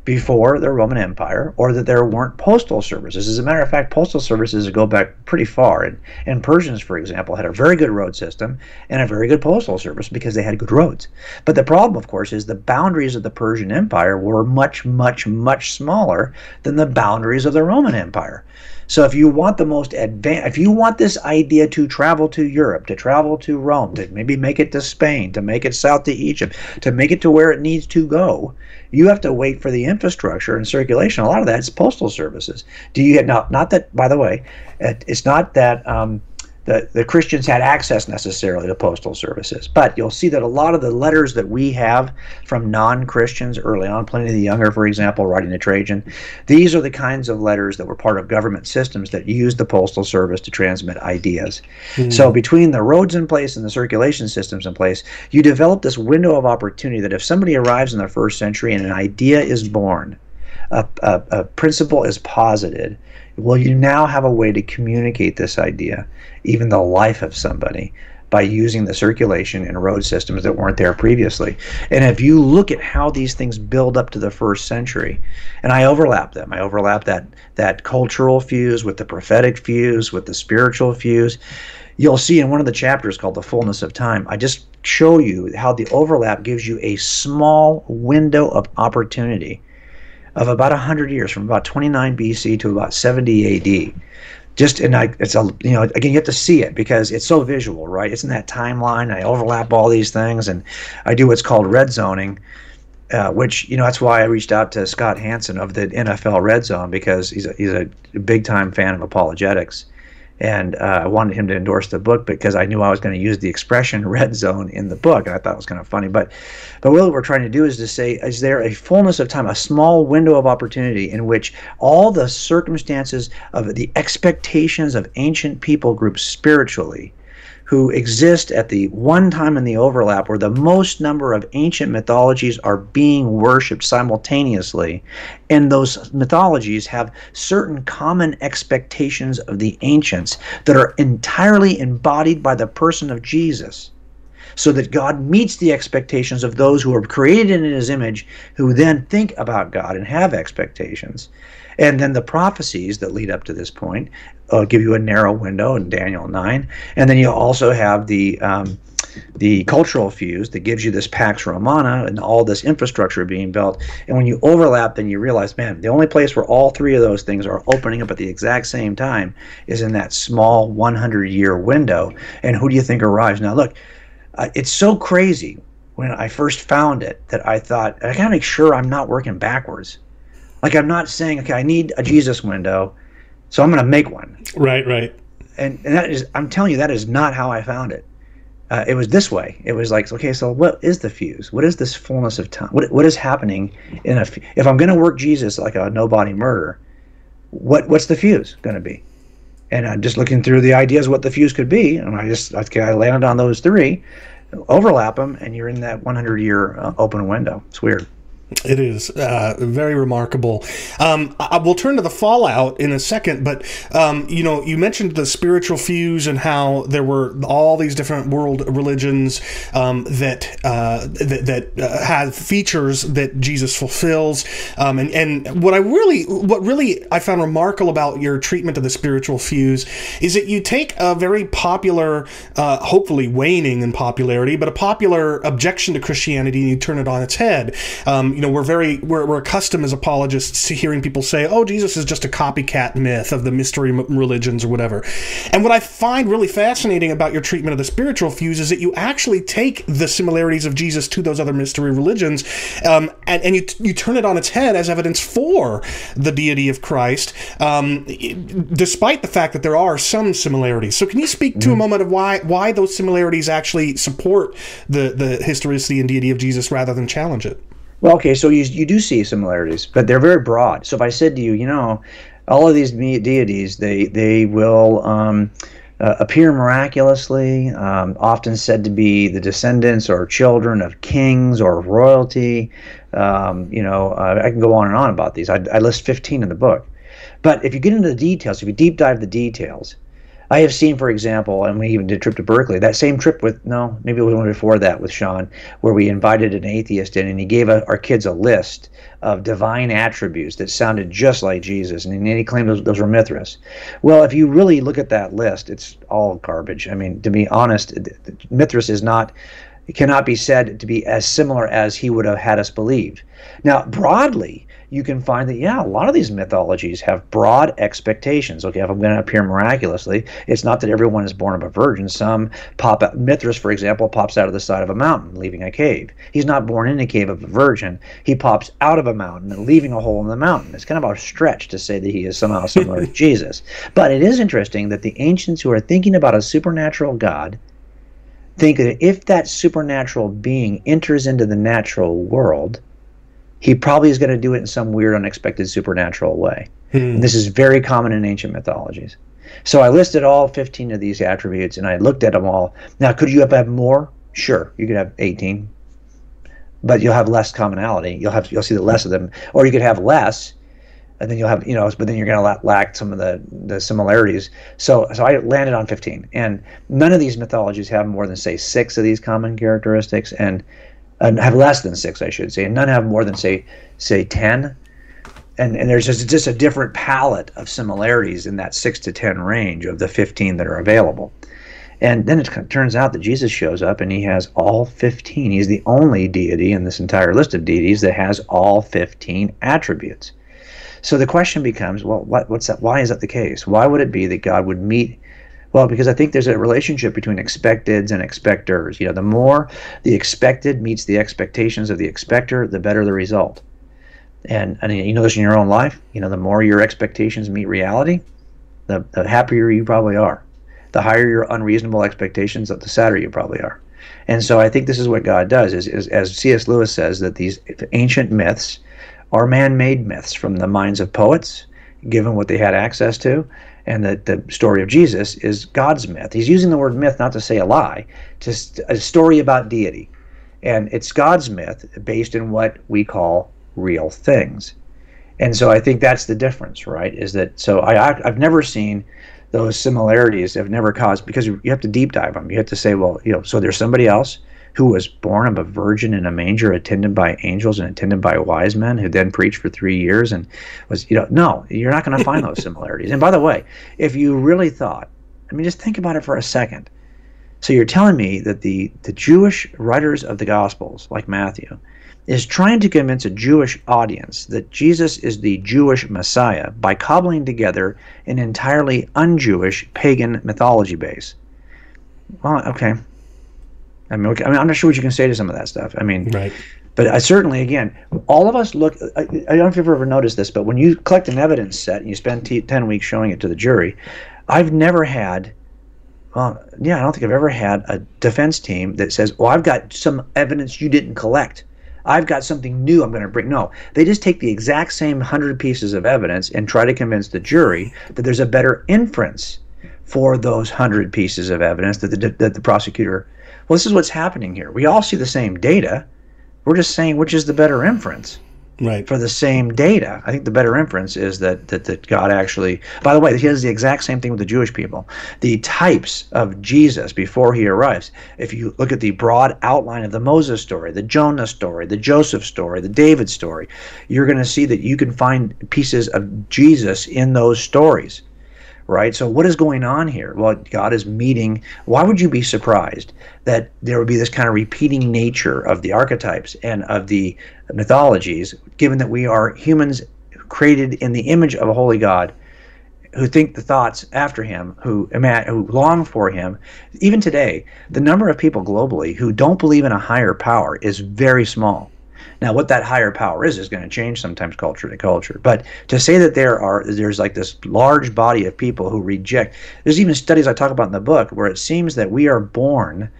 before the Roman Empire, or that there weren't postal services. As a matter of fact, postal services go back pretty far. And, and Persians, for example, had a very good road system and a very good postal service because they had good roads. But the problem, of course, is the boundaries of the Persian Empire were much, much, much smaller than the boundaries of the Roman Empire. So if you want the most advanced, if you want this idea to travel to Europe, to travel to Rome, to maybe make it to Spain, to make it south to Egypt, to make it to where it needs to go, you have to wait for the infrastructure and circulation. A lot of that is postal services. Do you not? Not that, by the way, it's not that. Um, the, the Christians had access necessarily to postal services. But you'll see that a lot of the letters that we have from non Christians early on, Pliny the Younger, for example, writing to Trajan, these are the kinds of letters that were part of government systems that used the postal service to transmit ideas. Mm. So between the roads in place and the circulation systems in place, you develop this window of opportunity that if somebody arrives in the first century and an idea is born, a, a, a principle is posited, well, you now have a way to communicate this idea, even the life of somebody, by using the circulation and road systems that weren't there previously. And if you look at how these things build up to the first century, and I overlap them, I overlap that that cultural fuse with the prophetic fuse, with the spiritual fuse. You'll see in one of the chapters called The Fullness of Time, I just show you how the overlap gives you a small window of opportunity of about 100 years from about 29 BC to about 70 AD just and I it's a you know again you have to see it because it's so visual right? It's in that timeline? I overlap all these things and I do what's called red zoning uh, which you know that's why I reached out to Scott Hanson of the NFL Red Zone because he's a, he's a big time fan of apologetics and uh, I wanted him to endorse the book because I knew I was going to use the expression "red zone" in the book, and I thought it was kind of funny. But, but what we're trying to do is to say, is there a fullness of time, a small window of opportunity in which all the circumstances of the expectations of ancient people groups spiritually who exist at the one time in the overlap where the most number of ancient mythologies are being worshipped simultaneously. And those mythologies have certain common expectations of the ancients that are entirely embodied by the person of Jesus. So that God meets the expectations of those who are created in his image, who then think about God and have expectations. And then the prophecies that lead up to this point uh, give you a narrow window in Daniel 9. And then you also have the um, the cultural fuse that gives you this Pax Romana and all this infrastructure being built. And when you overlap, then you realize, man, the only place where all three of those things are opening up at the exact same time is in that small 100 year window. And who do you think arrives? Now, look, uh, it's so crazy when I first found it that I thought, I gotta make sure I'm not working backwards. Like I'm not saying, okay, I need a Jesus window, so I'm going to make one. Right, right. And, and that is, I'm telling you, that is not how I found it. Uh, it was this way. It was like, okay, so what is the fuse? What is this fullness of time? What, what is happening in a? If I'm going to work Jesus like a nobody murder, what what's the fuse going to be? And I'm just looking through the ideas what the fuse could be, and I just okay, I landed on those three, overlap them, and you're in that 100 year uh, open window. It's weird. It is uh, very remarkable. Um, I, will turn to the fallout in a second, but um, you know, you mentioned the spiritual fuse and how there were all these different world religions um, that uh, that, that uh, have features that Jesus fulfills. Um, and and what I really, what really I found remarkable about your treatment of the spiritual fuse is that you take a very popular, uh, hopefully waning in popularity, but a popular objection to Christianity and you turn it on its head um, you know, we're very we're, we're accustomed as apologists to hearing people say, "Oh, Jesus is just a copycat myth of the mystery religions or whatever." And what I find really fascinating about your treatment of the spiritual fuse is that you actually take the similarities of Jesus to those other mystery religions, um, and, and you you turn it on its head as evidence for the deity of Christ, um, despite the fact that there are some similarities. So, can you speak to mm-hmm. a moment of why why those similarities actually support the the historicity and deity of Jesus rather than challenge it? Well, okay, so you, you do see similarities, but they're very broad. So if I said to you, you know, all of these deities, they they will um, uh, appear miraculously, um, often said to be the descendants or children of kings or royalty. Um, you know, uh, I can go on and on about these. I, I list 15 in the book. But if you get into the details, if you deep dive the details, I have seen, for example, and we even did a trip to Berkeley. That same trip with no, maybe it was one before that with Sean, where we invited an atheist in, and he gave a, our kids a list of divine attributes that sounded just like Jesus, and he claimed those, those were Mithras. Well, if you really look at that list, it's all garbage. I mean, to be honest, Mithras is not. It cannot be said to be as similar as he would have had us believe. Now, broadly, you can find that yeah, a lot of these mythologies have broad expectations. Okay, if I'm going to appear miraculously, it's not that everyone is born of a virgin. Some pop out. Mithras, for example, pops out of the side of a mountain, leaving a cave. He's not born in a cave of a virgin. He pops out of a mountain, leaving a hole in the mountain. It's kind of a stretch to say that he is somehow similar to Jesus. But it is interesting that the ancients who are thinking about a supernatural God think that if that supernatural being enters into the natural world, he probably is going to do it in some weird, unexpected, supernatural way. Hmm. This is very common in ancient mythologies. So I listed all 15 of these attributes and I looked at them all. Now, could you have, have more? Sure, you could have 18, but you'll have less commonality. You'll have you'll see the less of them, or you could have less, and then you'll have you know but then you're going to lack some of the the similarities so so i landed on 15 and none of these mythologies have more than say six of these common characteristics and, and have less than six i should say and none have more than say say 10 and and there's just just a different palette of similarities in that 6 to 10 range of the 15 that are available and then it turns out that Jesus shows up and he has all 15. He's the only deity in this entire list of deities that has all 15 attributes. So the question becomes, well, what, what's that? Why is that the case? Why would it be that God would meet? Well, because I think there's a relationship between expecteds and expectors. You know, the more the expected meets the expectations of the expector, the better the result. And, and you know this in your own life. You know, the more your expectations meet reality, the, the happier you probably are. The higher your unreasonable expectations, the sadder you probably are. And so I think this is what God does. Is, is as C.S. Lewis says that these ancient myths are man-made myths from the minds of poets, given what they had access to, and that the story of Jesus is God's myth. He's using the word myth not to say a lie, just a story about deity. And it's God's myth based in what we call real things. And so I think that's the difference, right? Is that so I I've never seen those similarities have never caused because you have to deep dive them. You have to say, well, you know, so there's somebody else who was born of a virgin in a manger, attended by angels and attended by wise men, who then preached for three years and was, you know, no, you're not going to find those similarities. And by the way, if you really thought, I mean, just think about it for a second. So you're telling me that the, the Jewish writers of the Gospels, like Matthew, is trying to convince a Jewish audience that Jesus is the Jewish Messiah by cobbling together an entirely un-Jewish pagan mythology base. Well, okay, I mean, okay, I mean, I'm not sure what you can say to some of that stuff. I mean, right. But I certainly, again, all of us look. I, I don't know if you've ever noticed this, but when you collect an evidence set and you spend t- ten weeks showing it to the jury, I've never had. Well, yeah, I don't think I've ever had a defense team that says, "Well, I've got some evidence you didn't collect. I've got something new I'm going to bring." No, they just take the exact same hundred pieces of evidence and try to convince the jury that there's a better inference for those hundred pieces of evidence that the that the prosecutor well, this is what's happening here. We all see the same data. We're just saying which is the better inference. Right. For the same data, I think the better inference is that, that that God actually. By the way, he does the exact same thing with the Jewish people. The types of Jesus before he arrives. If you look at the broad outline of the Moses story, the Jonah story, the Joseph story, the David story, you're going to see that you can find pieces of Jesus in those stories right? So what is going on here? Well, God is meeting. Why would you be surprised that there would be this kind of repeating nature of the archetypes and of the mythologies, given that we are humans created in the image of a holy God? Who think the thoughts after him, who who long for him. Even today, the number of people globally who don't believe in a higher power is very small. Now, what that higher power is is going to change sometimes culture to culture. But to say that there are there's like this large body of people who reject. There's even studies I talk about in the book where it seems that we are born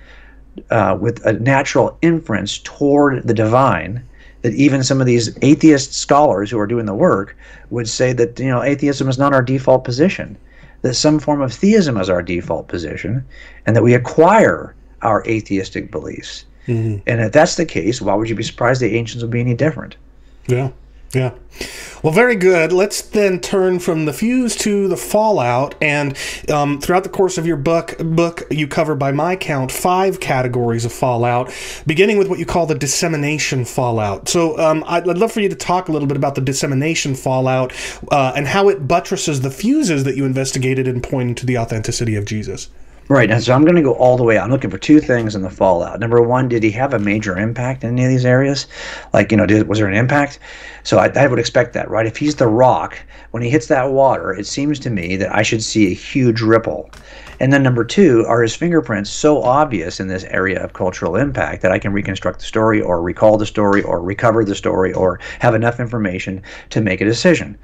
uh, with a natural inference toward the divine. That even some of these atheist scholars who are doing the work would say that you know atheism is not our default position. That some form of theism is our default position, and that we acquire our atheistic beliefs. Mm-hmm. And if that's the case, why would you be surprised the ancients would be any different? Yeah. Yeah. Well, very good. Let's then turn from the fuse to the fallout. And um, throughout the course of your book, book, you cover, by my count, five categories of fallout, beginning with what you call the dissemination fallout. So um, I'd, I'd, love for you to talk a little bit about the dissemination fallout uh, and how it buttresses the fuses that you investigated and pointed to the authenticity of Jesus. Right, and so I'm going to go all the way out. I'm looking for two things in the fallout. Number one, did he have a major impact in any of these areas? Like, you know, did, was there an impact? So I, I would expect that, right? If he's the rock, when he hits that water, it seems to me that I should see a huge ripple. And then number two, are his fingerprints so obvious in this area of cultural impact that I can reconstruct the story or recall the story or recover the story or have enough information to make a decision?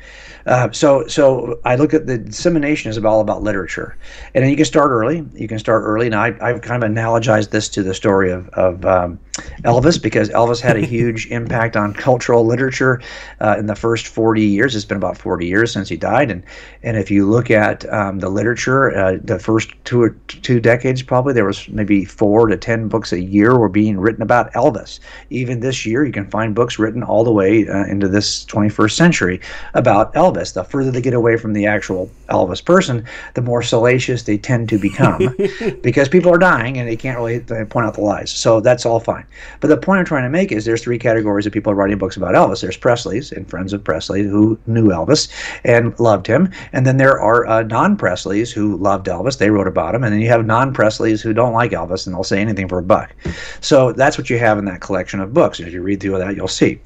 Uh, so, so I look at the dissemination is all about literature, and then you can start early. You can start early. Now, I, I've kind of analogized this to the story of, of um, Elvis because Elvis had a huge impact on cultural literature uh, in the first 40 years. It's been about 40 years since he died, and and if you look at um, the literature, uh, the first first two or two decades, probably there was maybe four to ten books a year were being written about Elvis. Even this year, you can find books written all the way uh, into this 21st century about Elvis. The further they get away from the actual Elvis person, the more salacious they tend to become, because people are dying and they can't really point out the lies. So that's all fine. But the point I'm trying to make is there's three categories of people writing books about Elvis. There's Presley's and friends of Presley who knew Elvis and loved him, and then there are uh, non-Presleys who loved Elvis. They wrote about him, and then you have non-Presleys who don't like Elvis and they'll say anything for a buck. So that's what you have in that collection of books. If you read through that, you'll see.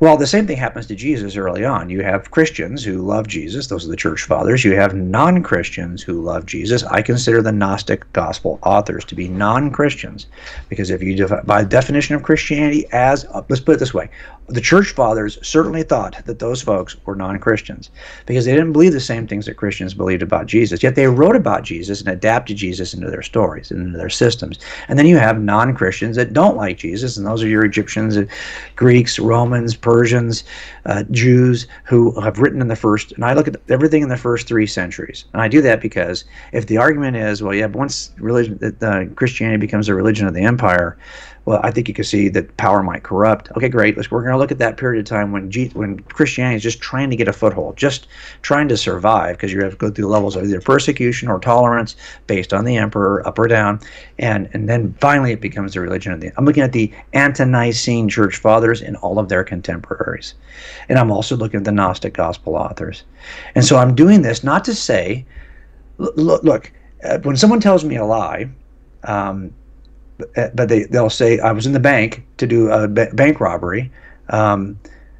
Well, the same thing happens to Jesus early on. You have Christians who love Jesus, those are the church fathers. You have non Christians who love Jesus. I consider the Gnostic gospel authors to be non Christians because if you, by definition of Christianity, as, uh, let's put it this way, the church fathers certainly thought that those folks were non Christians because they didn't believe the same things that Christians believed about Jesus. Yet they wrote about Jesus and adapted Jesus into their stories and into their systems. And then you have non Christians that don't like Jesus, and those are your Egyptians, Greeks, Romans, Persians, uh, Jews who have written in the first, and I look at everything in the first three centuries. And I do that because if the argument is, well, yeah, once religion, uh, Christianity becomes a religion of the empire, well, I think you can see that power might corrupt. Okay, great. Let's we're going to look at that period of time when G, when Christianity is just trying to get a foothold, just trying to survive, because you have to go through levels of either persecution or tolerance based on the emperor, up or down, and and then finally it becomes the religion of the. I'm looking at the ante-Nicene church fathers and all of their contemporaries, and I'm also looking at the Gnostic gospel authors, and so I'm doing this not to say, look, look uh, when someone tells me a lie. Um, but they they'll say I was in the bank to do a bank robbery. Um,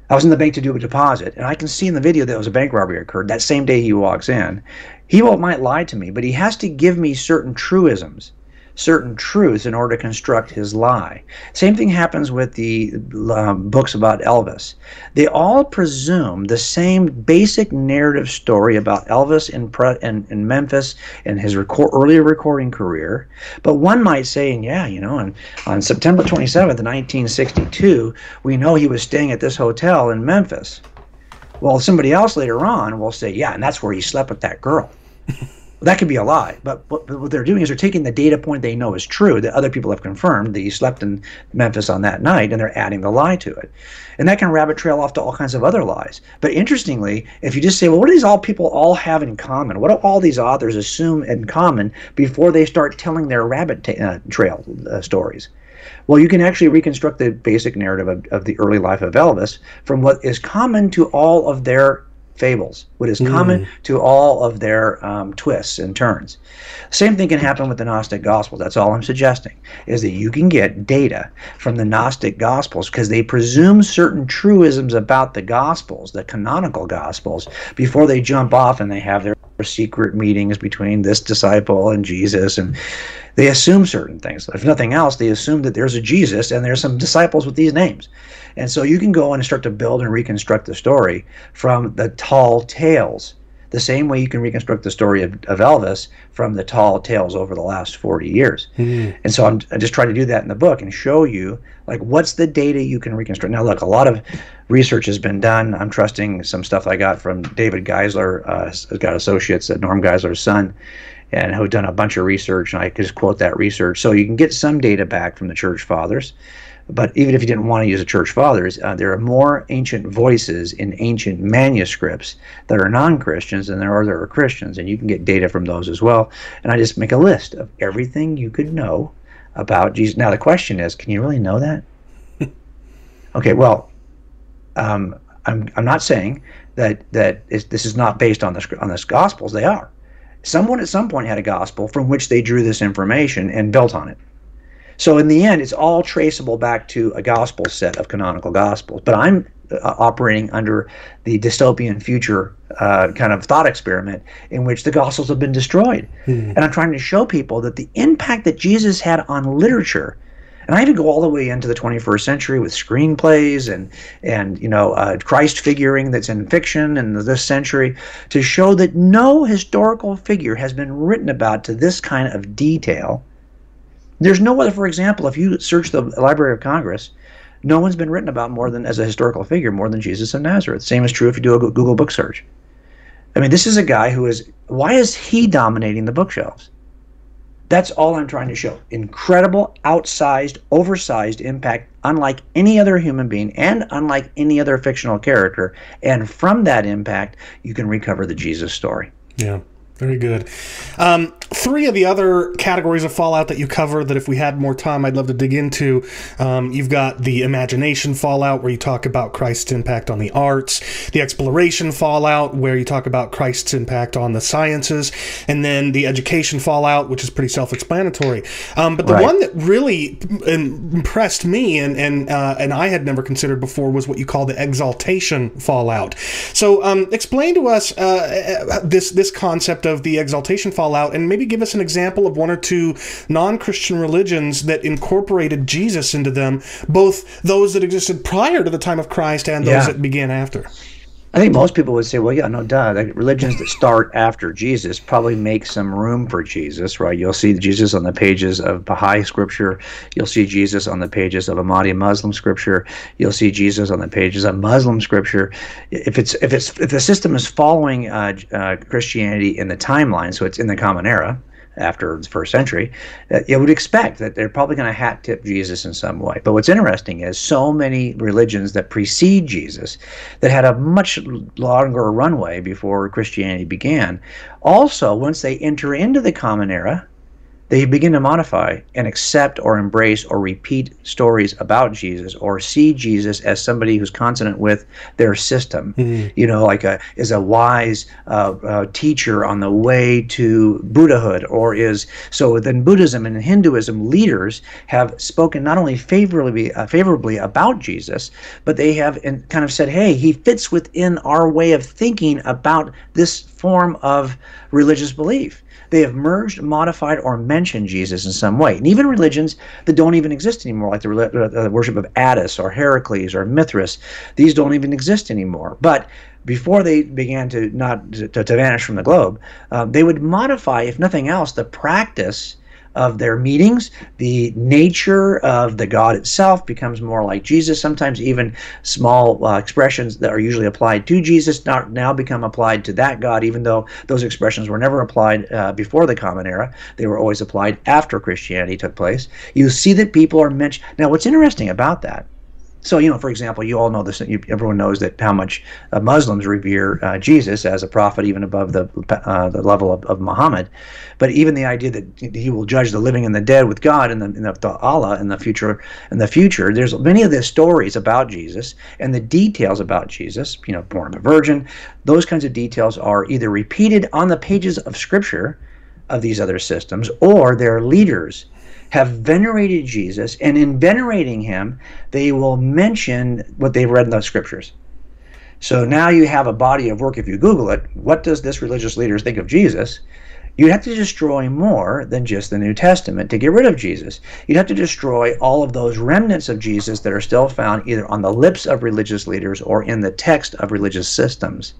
I was in the bank to do a deposit, and I can see in the video that it was a bank robbery occurred that same day he walks in. He will might lie to me, but he has to give me certain truisms certain truths in order to construct his lie. Same thing happens with the um, books about Elvis. They all presume the same basic narrative story about Elvis in, pre- in, in Memphis and his record- earlier recording career. But one might say, and yeah, you know, on, on September 27th, 1962, we know he was staying at this hotel in Memphis. Well, somebody else later on will say, yeah, and that's where he slept with that girl. that could be a lie. But what, they're doing is they're taking the data point they know is true that other people have confirmed that slept in Memphis on that night, and they're adding the lie to it. And that can rabbit trail off to all kinds of other lies. But interestingly, if you just say, well, what do these all people all have in common? What do all these authors assume in common before they start telling their rabbit ta- uh, trail uh, stories? Well, you can actually reconstruct the basic narrative of, of the early life of Elvis from what is common to all of their fables, what is common mm. to all of their um, twists and turns. Same thing can happen with the Gnostic Gospels. That's all I'm suggesting, is that you can get data from the Gnostic Gospels because they presume certain truisms about the Gospels, the canonical Gospels, before they jump off and they have their secret meetings between this disciple and Jesus and they assume certain things. If nothing else, they assume that there's a Jesus and there's some disciples with these names. And so you can go and start to build and reconstruct the story from the tall tales, the same way you can reconstruct the story of, of Elvis from the tall tales over the last 40 years. Mm-hmm. And so I'm, I just trying to do that in the book and show you, like, what's the data you can reconstruct. Now, look, a lot of research has been done. I'm trusting some stuff I got from David Geisler, uh, has got associates at Norm Geisler's son and who've done a bunch of research, and I could just quote that research. So you can get some data back from the church fathers. But even if you didn't want to use the church fathers, uh, there are more ancient voices in ancient manuscripts that are non Christians than there are that are Christians, and you can get data from those as well. And I just make a list of everything you could know about Jesus. Now, the question is can you really know that? okay, well, um, I'm, I'm not saying that, that this is not based on the, on the Gospels, they are. Someone at some point had a gospel from which they drew this information and built on it. So in the end, it's all traceable back to a gospel set of canonical gospels. But I'm uh, operating under the dystopian future uh, kind of thought experiment in which the gospels have been destroyed. Hmm. And I'm trying to show people that the impact that Jesus had on literature and I even go all the way into the 21st century with screenplays and and you know uh, Christ figuring that's in fiction in this century to show that no historical figure has been written about to this kind of detail. There's no other, for example, if you search the Library of Congress, no one's been written about more than as a historical figure more than Jesus of Nazareth. Same is true if you do a Google book search. I mean, this is a guy who is. Why is he dominating the bookshelves? That's all I'm trying to show. Incredible, outsized, oversized impact, unlike any other human being and unlike any other fictional character. And from that impact, you can recover the Jesus story. Yeah. Very good. Um, three of the other categories of Fallout that you cover that if we had more time, I'd love to dig into. Um, you've got the imagination Fallout, where you talk about Christ's impact on the arts, the exploration Fallout, where you talk about Christ's impact on the sciences, and then the education Fallout, which is pretty self explanatory. Um, but the right. one that really impressed me and, and, uh, and I had never considered before was what you call the exaltation Fallout. So um, explain to us uh, uh, this, this concept of the exaltation fallout and maybe give us an example of one or two non-christian religions that incorporated jesus into them both those that existed prior to the time of christ and those yeah. that began after I think most people would say, well, yeah, no, duh. Like religions that start after Jesus probably make some room for Jesus, right? You'll see Jesus on the pages of Baha'i scripture. You'll see Jesus on the pages of Ahmadi Muslim scripture. You'll see Jesus on the pages of Muslim scripture. If it's if it's if the system is following uh, uh, Christianity in the timeline, so it's in the Common Era, after the first century, uh, you would expect that they're probably going to hat tip Jesus in some way. But what's interesting is so many religions that precede Jesus, that had a much longer runway before Christianity began, also, once they enter into the Common Era, they begin to modify and accept or embrace or repeat stories about Jesus or see Jesus as somebody who's consonant with their system. Mm-hmm. You know, like a is a wise uh, uh, teacher on the way to Buddhahood, or is so. Then Buddhism and Hinduism leaders have spoken not only favorably uh, favorably about Jesus, but they have kind of said, "Hey, he fits within our way of thinking about this form of religious belief." They have merged, modified, or mentioned Jesus in some way. And even religions that don't even exist anymore, like the, uh, worship of Attis or Heracles or Mithras, these don't even exist anymore. But before they began to not to, to vanish from the globe, uh, they would modify, if nothing else, the practice of their meetings. The nature of the God itself becomes more like Jesus. Sometimes even small uh, expressions that are usually applied to Jesus now, now become applied to that God, even though those expressions were never applied uh, before the Common Era. They were always applied after Christianity took place. You see that people are mentioned. Now, what's interesting about that so, you know, for example, you all know this. You, everyone knows that how much uh, Muslims revere uh, Jesus as a prophet, even above the uh, the level of, of Muhammad. But even the idea that he will judge the living and the dead with God and the, the, the Allah in the future. In the future, there's many of the stories about Jesus and the details about Jesus. You know, born of a virgin. Those kinds of details are either repeated on the pages of Scripture of these other systems, or their leaders have venerated Jesus, and in venerating him, they will mention what they've read in the scriptures. So now you have a body of work. If you Google it, what does this religious leader think of Jesus? You'd have to destroy more than just the New Testament to get rid of Jesus. You'd have to destroy all of those remnants of Jesus that are still found either on the lips of religious leaders or in the text of religious systems.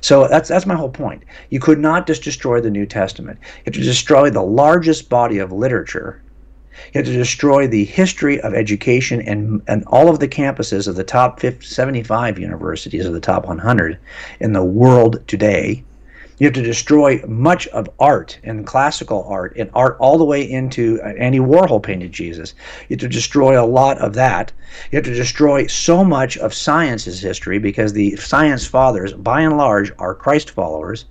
So that's that's my whole point. You could not just destroy the New Testament. You have to destroy the largest body of literature you have to destroy the history of education and, and all of the campuses of the top 50, 75 universities of the top 100 in the world today. You have to destroy much of art and classical art and art all the way into uh, Andy Warhol painted Jesus. You have to destroy a lot of that. You have to destroy so much of science's history because the science fathers, by and large, are Christ followers.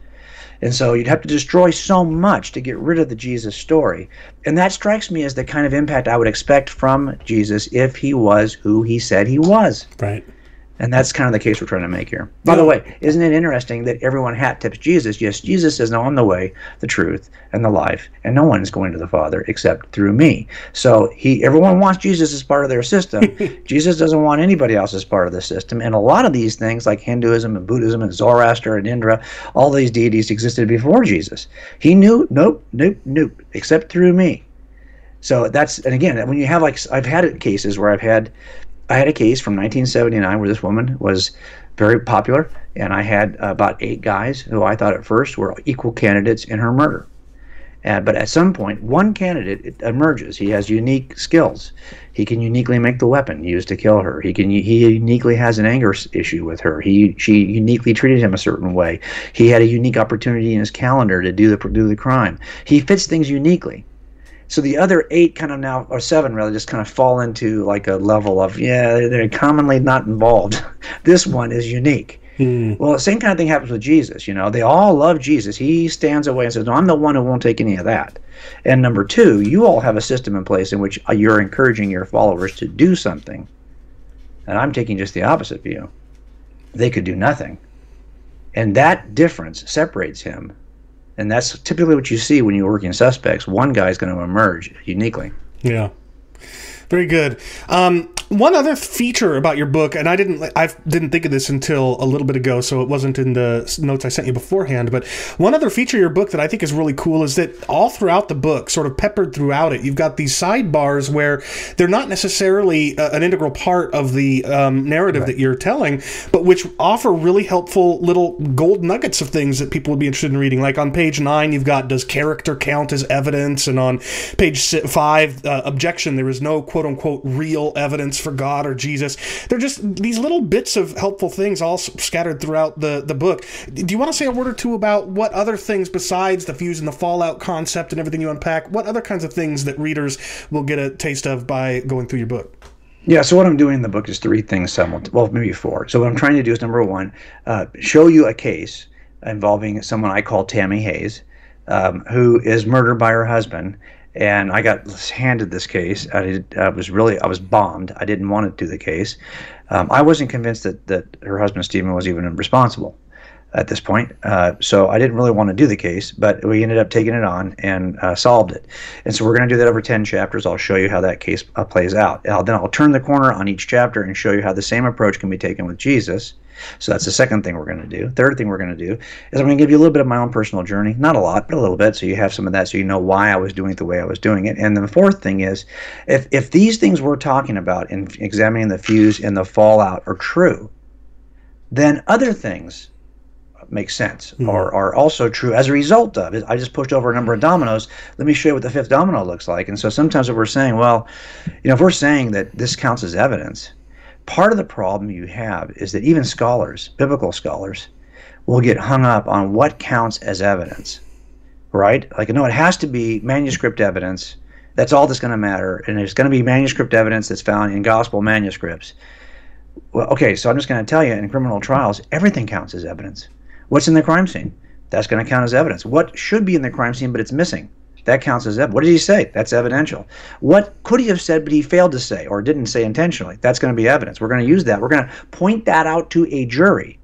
And so you'd have to destroy so much to get rid of the Jesus story. And that strikes me as the kind of impact I would expect from Jesus if he was who he said he was. Right. And that's kind of the case we're trying to make here. By yeah. the way, isn't it interesting that everyone hat tips Jesus? Yes, Jesus is I'm the way, the truth, and the life, and no one is going to the Father except through me. So he everyone wants Jesus as part of their system. Jesus doesn't want anybody else as part of the system. And a lot of these things, like Hinduism and Buddhism and Zoroaster and Indra, all these deities existed before Jesus. He knew, nope, nope, nope, except through me. So that's and again, when you have like I've had cases where I've had I had a case from 1979 where this woman was very popular, and I had about eight guys who I thought at first were equal candidates in her murder. Uh, but at some point, one candidate emerges. He has unique skills. He can uniquely make the weapon used to kill her. He can. He uniquely has an anger issue with her. He she uniquely treated him a certain way. He had a unique opportunity in his calendar to do the do the crime. He fits things uniquely. So the other eight kind of now, or seven rather, just kind of fall into like a level of, yeah, they're commonly not involved. this one is unique. Mm. Well, the same kind of thing happens with Jesus. You know, they all love Jesus. He stands away and says, No, I'm the one who won't take any of that. And number two, you all have a system in place in which you're encouraging your followers to do something. And I'm taking just the opposite view. They could do nothing. And that difference separates him. And that's typically what you see when you're working suspects. One guy is going to emerge uniquely. Yeah. Very good. Um, one other feature about your book, and I didn't I didn't think of this until a little bit ago, so it wasn't in the notes I sent you beforehand. But one other feature of your book that I think is really cool is that all throughout the book, sort of peppered throughout it, you've got these sidebars where they're not necessarily uh, an integral part of the um, narrative right. that you're telling, but which offer really helpful little gold nuggets of things that people would be interested in reading. Like on page nine, you've got does character count as evidence, and on page five, uh, objection, there is no quote unquote real evidence for God or Jesus. They're just these little bits of helpful things all scattered throughout the, the book. Do you want to say a word or two about what other things besides the fuse and the fallout concept and everything you unpack, what other kinds of things that readers will get a taste of by going through your book? Yeah, so what I'm doing in the book is three things. Well, maybe four. So what I'm trying to do is number one, uh, show you a case involving someone I call Tammy Hayes, um, who is murdered by her husband, and I got handed this case. I, did, I was really I was bombed. I didn't want to do the case. Um, I wasn't convinced that that her husband Stephen was even responsible at this point. Uh, so I didn't really want to do the case, but we ended up taking it on and uh, solved it. And so we're going to do that over 10 chapters. I'll show you how that case uh, plays out. I'll, then I'll turn the corner on each chapter and show you how the same approach can be taken with Jesus so that's the second thing we're going to do. Third thing we're going to do is I'm going to give you a little bit of my own personal journey. Not a lot, but a little bit. So you have some of that so you know why I was doing it the way I was doing it. And the fourth thing is if, if these things we're talking about in examining the fuse and the fallout are true, then other things make sense mm-hmm. or are also true as a result of it. I just pushed over a number of dominoes. Let me show you what the fifth domino looks like. And so sometimes what we're saying, well, you know, if we're saying that this counts as evidence, part of the problem you have is that even scholars, biblical scholars, will get hung up on what counts as evidence, right? Like, no, it has to be manuscript evidence. That's all that's going to matter. And it's going to be manuscript evidence that's found in gospel manuscripts. Well, okay, so I'm just going to tell you in criminal trials, everything counts as evidence. What's in the crime scene? That's going to count as evidence. What should be in the crime scene, but it's missing? That counts as evidence. What did he say? That's evidential. What could he have said, but he failed to say or didn't say intentionally? That's going to be evidence. We're going to use that. We're going to point that out to a jury.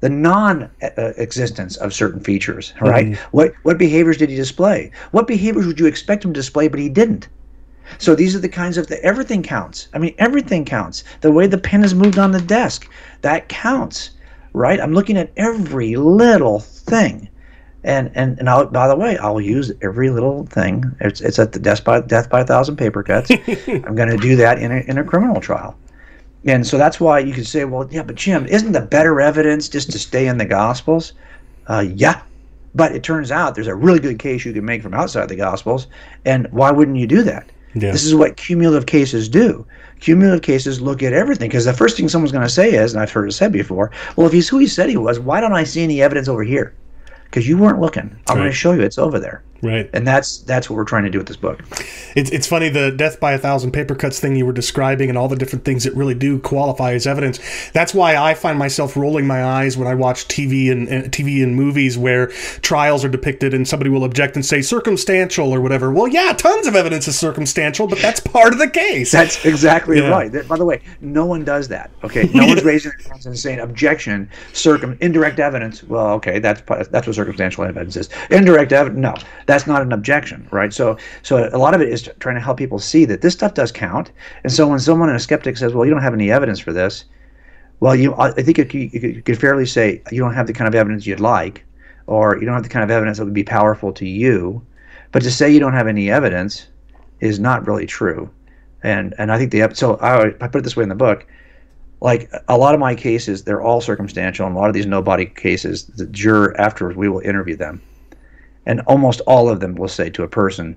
The non-existence of certain features, right? Mm-hmm. What what behaviors did he display? What behaviors would you expect him to display, but he didn't? So these are the kinds of the everything counts. I mean, everything counts. The way the pen is moved on the desk, that counts, right? I'm looking at every little thing. And and and I'll, by the way, I'll use every little thing. It's it's at the death by death by a thousand paper cuts. I'm going to do that in a in a criminal trial, and so that's why you can say, well, yeah, but Jim, isn't the better evidence just to stay in the Gospels? Uh, yeah, but it turns out there's a really good case you can make from outside the Gospels, and why wouldn't you do that? Yeah. This is what cumulative cases do. Cumulative cases look at everything because the first thing someone's going to say is, and I've heard it said before, well, if he's who he said he was, why don't I see any evidence over here? Because you weren't looking. I'm right. going to show you it's over there. Right. And that's that's what we're trying to do with this book. It's, it's funny the death by a thousand paper cuts thing you were describing and all the different things that really do qualify as evidence. That's why I find myself rolling my eyes when I watch TV and, and TV and movies where trials are depicted and somebody will object and say circumstantial or whatever. Well, yeah, tons of evidence is circumstantial, but that's part of the case. That's exactly yeah. right. By the way, no one does that. Okay, no one's raising their hands and saying objection, circum indirect evidence. Well, okay, that's that's what circumstantial evidence is. Indirect evidence, no that's not an objection, right? So, so a lot of it is trying to help people see that this stuff does count. And so when someone, a skeptic, says, "Well, you don't have any evidence for this," well, you, I think you, you could fairly say you don't have the kind of evidence you'd like, or you don't have the kind of evidence that would be powerful to you. But to say you don't have any evidence is not really true. And and I think the so I, I put it this way in the book like a lot of my cases, they're all circumstantial, and a lot of these nobody cases, the juror afterwards, we will interview them, and almost all of them will say to a person,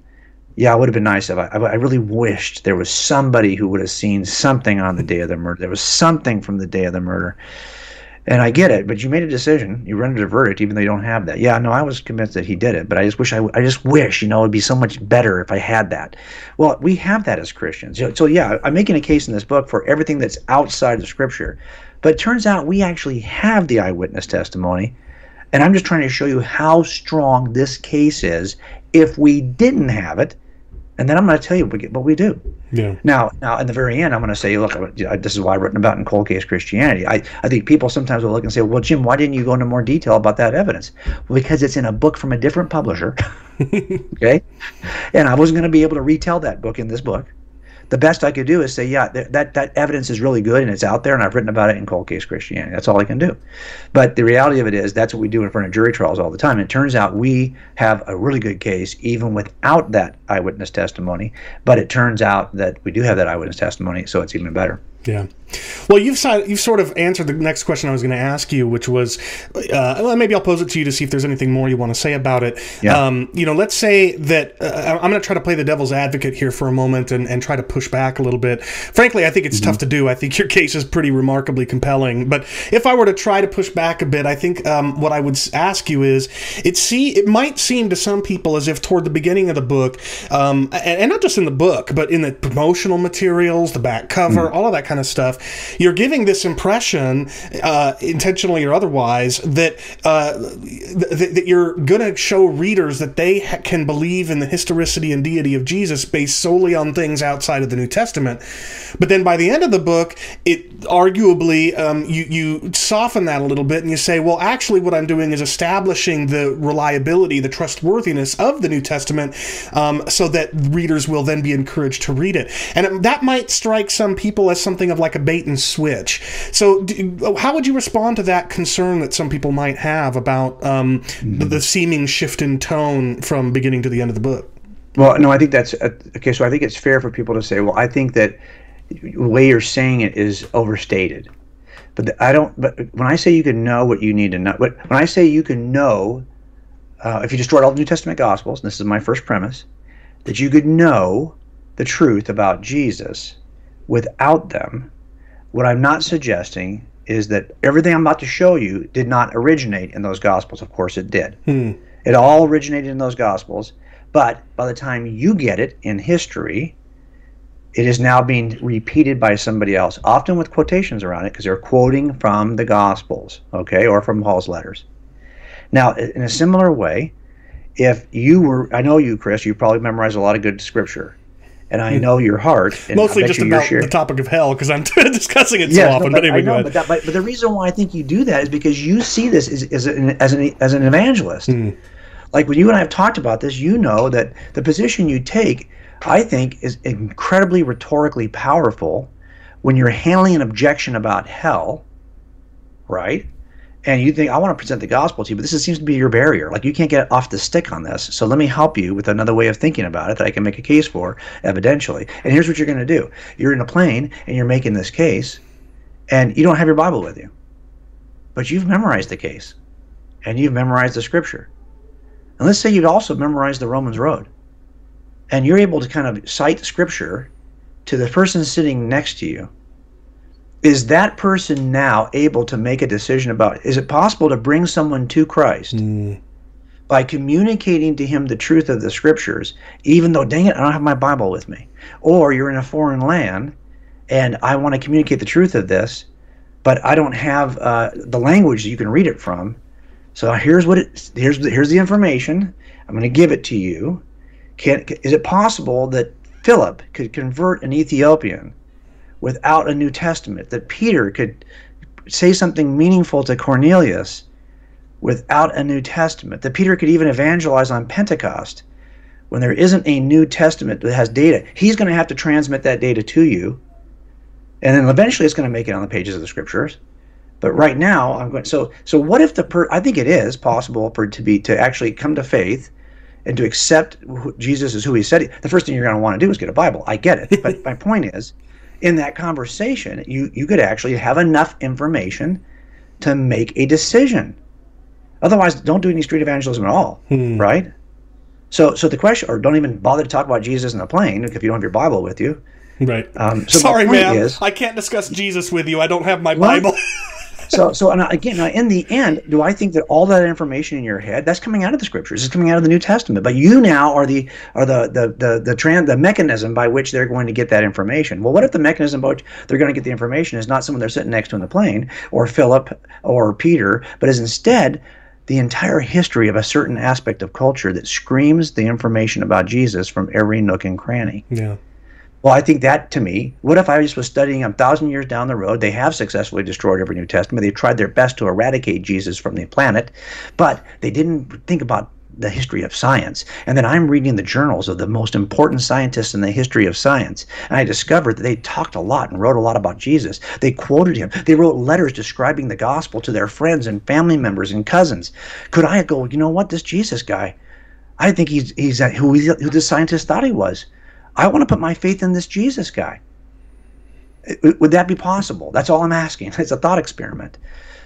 "Yeah, it would have been nice if I, I really wished there was somebody who would have seen something on the day of the murder. There was something from the day of the murder." And I get it, but you made a decision. You rendered a verdict, even though you don't have that. Yeah, no, I was convinced that he did it, but I just wish I, I just wish, you know, it'd be so much better if I had that. Well, we have that as Christians. So, so yeah, I'm making a case in this book for everything that's outside of Scripture, but it turns out we actually have the eyewitness testimony, and I'm just trying to show you how strong this case is. If we didn't have it, and then I'm going to tell you what we do. Yeah. Now, now, in the very end, I'm going to say, look, uh, this is why I've written about in cold case Christianity. I, I think people sometimes will look and say, well, Jim, why didn't you go into more detail about that evidence? Well, because it's in a book from a different publisher. okay. And I wasn't going to be able to retell that book in this book the best I could do is say, yeah, that, that, that evidence is really good and it's out there, and I've written about it in cold case Christianity. That's all I can do. But the reality of it is, that's what we do in front of jury trials all the time. And it turns out we have a really good case even without that eyewitness testimony. But it turns out that we do have that eyewitness testimony, so it's even better. Yeah. Well, you've you've sort of answered the next question I was going to ask you, which was, uh, well, maybe I'll pose it to you to see if there's anything more you want to say about it. Yeah. Um, you know, let's say that uh, I'm going to try to play the devil's advocate here for a moment and, and try to push back a little bit. Frankly, I think it's mm-hmm. tough to do. I think your case is pretty remarkably compelling. But if I were to try to push back a bit, I think um, what I would ask you is, it see it might seem to some people as if toward the beginning of the book, um, and, and, not just in the book, but in the promotional materials, the back cover, mm-hmm. all of that kind of stuff, you're giving this impression, uh, intentionally or otherwise, that uh, th- that you're going to show readers that they ha- can believe in the historicity and deity of Jesus based solely on things outside of the New Testament. But then by the end of the book, it arguably um, you you soften that a little bit and you say, well, actually, what I'm doing is establishing the reliability, the trustworthiness of the New Testament, um, so that readers will then be encouraged to read it. And that might strike some people as something of like a bait and switch. So, do, how would you respond to that concern that some people might have about um, mm-hmm. the, the, seeming shift in tone from beginning to the end of the book? Well, no, I think that's uh, okay. So I think it's fair for people to say, well, I think that the way you're saying it is overstated. But the, I don't. But when I say you can know what you need to know, but when I say you can know, uh, if you destroyed all the New Testament Gospels, and this is my first premise, that you could know the truth about Jesus without them, what I'm not suggesting is that everything I'm about to show you did not originate in those Gospels. Of course, it did. Hmm. It all originated in those Gospels. But by the time you get it in history, it is now being repeated by somebody else, often with quotations around it because they're quoting from the Gospels, okay, or from Paul's letters. Now, in a similar way, if you were, I know you, Chris, you probably memorized a lot of good scripture and I know your heart. Mostly just about the topic of hell because I'm discussing it so often. No, but, but, anyway, know, but, that, but, but, the reason why I think you do that is because you see this as, as, an, as, an, as an evangelist. Mm. Like when you and I have talked about this, you know that the position you take, I think, is incredibly rhetorically powerful when you're handling an objection about hell, right? And you think I want to present the gospel to you, but this seems to be your barrier. Like you can't get off the stick on this. So let me help you with another way of thinking about it that I can make a case for evidentially. And here's what you're going to do: you're in a plane and you're making this case, and you don't have your Bible with you, but you've memorized the case, and you've memorized the scripture. And let's say you've also memorized the Romans Road, and you're able to kind of cite scripture to the person sitting next to you is that person now able to make a decision about is it possible to bring someone to Christ mm. by communicating to him the truth of the scriptures, even though, dang it, I don't have my Bible with me? Or you're in a foreign land and I want to communicate the truth of this, but I don't have uh, the language that you can read it from. So here's what it here's here's the information. I'm going to give it to you. Can is it possible that Philip could convert an Ethiopian without a New Testament, that Peter could say something meaningful to Cornelius without a New Testament, that Peter could even evangelize on Pentecost when there isn't a New Testament that has data. He's going to have to transmit that data to you, and then eventually it's going to make it on the pages of the scriptures. But right now, I'm going. So, so what if the per? I think it is possible for to be to actually come to faith and to accept Jesus as who He said. He, the first thing you're going to want to do is get a Bible. I get it, but my point is, in that conversation, you, you could actually have enough information to make a decision. Otherwise, don't do any street evangelism at all, hmm. right? So, so the question, or don't even bother to talk about Jesus in the plane if you don't have your Bible with you. Right. Um, so Sorry, man. Is, I can't discuss Jesus with you. I don't have my Bible. so, so and again, in the end, do I think that all that information in your head that's coming out of the scriptures, it's coming out of the New Testament, but you now are the are the the the the, trans, the mechanism by which they're going to get that information. Well, what if the mechanism by which they're going to get the information is not someone they're sitting next to in the plane, or Philip, or Peter, but is instead the entire history of a certain aspect of culture that screams the information about Jesus from every nook and cranny. Yeah. Well, I think that to me, what if I just was studying a thousand years down the road? They have successfully destroyed every New Testament. They tried their best to eradicate Jesus from the planet, but they didn't think about the history of science. And then I'm reading the journals of the most important scientists in the history of science. And I discovered that they talked a lot and wrote a lot about Jesus. They quoted him. They wrote letters describing the gospel to their friends and family members and cousins. Could I go, you know what, this Jesus guy, I think he's, he's who, who the scientist thought he was. I want to put my faith in this Jesus guy. Would that be possible? That's all I'm asking. It's a thought experiment.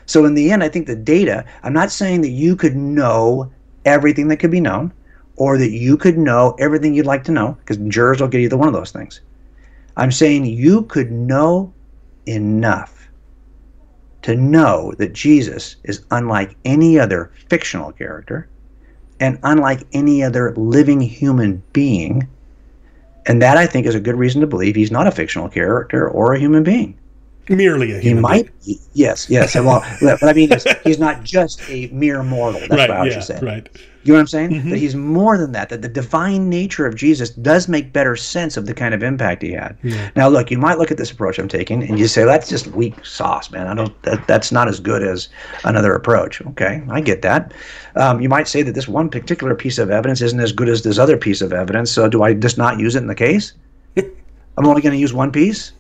So, in the end, I think the data, I'm not saying that you could know everything that could be known or that you could know everything you'd like to know, because jurors will get either one of those things. I'm saying you could know enough to know that Jesus is unlike any other fictional character and unlike any other living human being and that I think is a good reason to believe he's not a fictional character or a human being. Merely a human. he might be. Yes, yes. Well, what I mean he's not just a mere mortal. That's right, what I yeah, should say. Right. You know what I'm saying? Mm-hmm. That he's more than that. That the divine nature of Jesus does make better sense of the kind of impact he had. Yeah. Now, look, you might look at this approach I'm taking and you say that's just weak sauce, man. I don't. That, that's not as good as another approach. Okay, I get that. Um, you might say that this one particular piece of evidence isn't as good as this other piece of evidence. So, do I just not use it in the case? I'm only going to use one piece.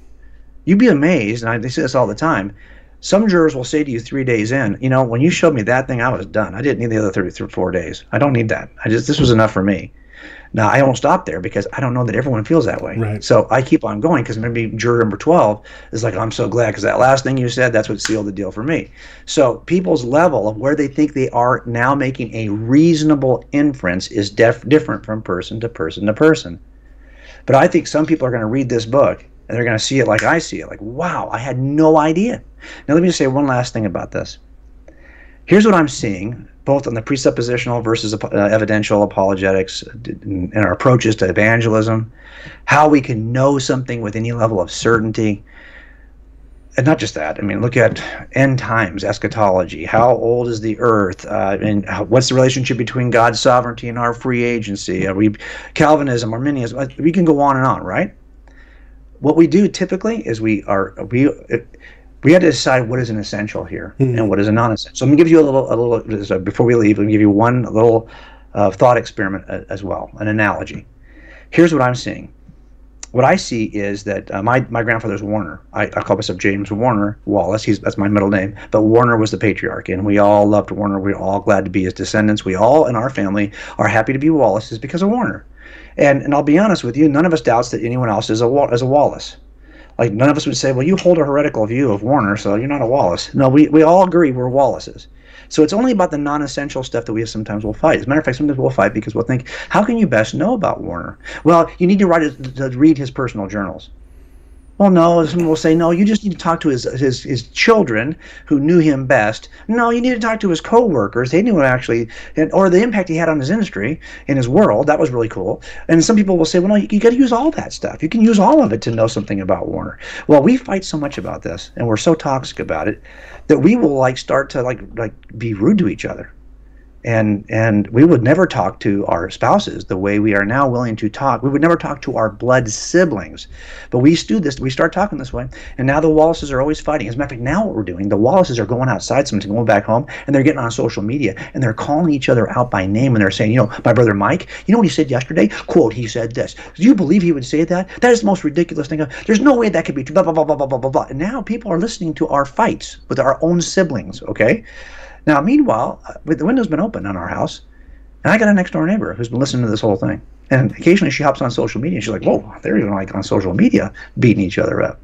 You'd be amazed, and I say this all the time. Some jurors will say to you three days in, you know, when you showed me that thing, I was done. I didn't need the other 34 days. I don't need that. I just this was enough for me. Now I won't stop there because I don't know that everyone feels that way. Right. So I keep on going because maybe juror number 12 is like, I'm so glad because that last thing you said, that's what sealed the deal for me. So people's level of where they think they are now making a reasonable inference is def- different from person to person to person. But I think some people are going to read this book and they're going to see it like I see it. Like, wow, I had no idea. Now, let me just say one last thing about this. Here's what I'm seeing, both on the presuppositional versus uh, evidential apologetics and our approaches to evangelism, how we can know something with any level of certainty. And not just that. I mean, look at end times, eschatology. How old is the earth? Uh, and how, what's the relationship between God's sovereignty and our free agency? Are we Calvinism, Arminianism? We can go on and on, right? What we do typically is we are we we have to decide what is an essential here Mhm. and what is a non-essential. So I'm gonna give you a little a little so before we leave. I'm gonna give you one little uh, thought experiment uh, as well, an analogy. Here's what I'm seeing. What I see is that uh, my my grandfather's Warner. I, I call myself James Warner Wallace. He's that's my middle name. But Warner was the patriarch, and we all loved Warner. We are all glad to be his descendants. We all in our family are happy to be Wallaces because of Warner. And and I'll be honest with you, none of us doubts that anyone else is a is a Wallace. Like none of us would say, well, you hold a heretical view of Warner, so you're not a Wallace. No, we, we all agree we're Wallaces. So it's only about the non-essential stuff that we sometimes will fight. As a matter of fact, sometimes we'll fight because we'll think, how can you best know about Warner? Well, you need to write it, to read his personal journals. Well, no, someone will say, no, you just need to talk to his, his, his children who knew him best. No, you need to talk to his coworkers. They knew him actually, and, or the impact he had on his industry, in his world. That was really cool. And some people will say, well, no, you, you got to use all that stuff. You can use all of it to know something about Warner. Well, we fight so much about this, and we're so toxic about it, that we will like start to like like be rude to each other and and we would never talk to our spouses the way we are now willing to talk. We would never talk to our blood siblings, but we do this. We start talking this way, and now the Wallaces are always fighting. As a matter of fact, now what we're doing, the Wallaces are going outside, sometimes going back home, and they're getting on social media and they're calling each other out by name, and they're saying, you know, my brother Mike, you know what he said yesterday? Quote, he said this. Do you believe he would say that? That is the most ridiculous thing. There's no way that could be true. Blah blah blah blah blah blah blah. And now people are listening to our fights with our own siblings. Okay. Now, meanwhile, uh, with the window's been open on our house, and I got a next door neighbor who's been listening to this whole thing. And occasionally she hops on social media and she's like, whoa, they're even like on social media beating each other up.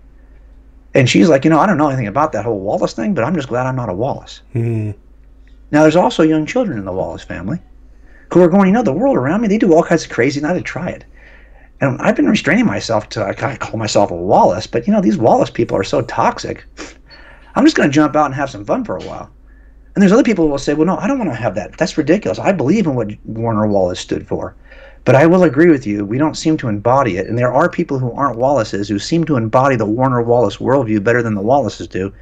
And she's like, you know, I don't know anything about that whole Wallace thing, but I'm just glad I'm not a Wallace. Hmm. Now, there's also young children in the Wallace family who are going, you know, the world around me, they do all kinds of crazy, and I to try it. And I've been restraining myself to, I kind of call myself a Wallace, but, you know, these Wallace people are so toxic. I'm just going to jump out and have some fun for a while. And there's other people who will say, well, no, I don't want to have that. That's ridiculous. I believe in what Warner Wallace stood for. But I will agree with you, we don't seem to embody it. And there are people who aren't Wallaces who seem to embody the Warner Wallace worldview better than the Wallaces do.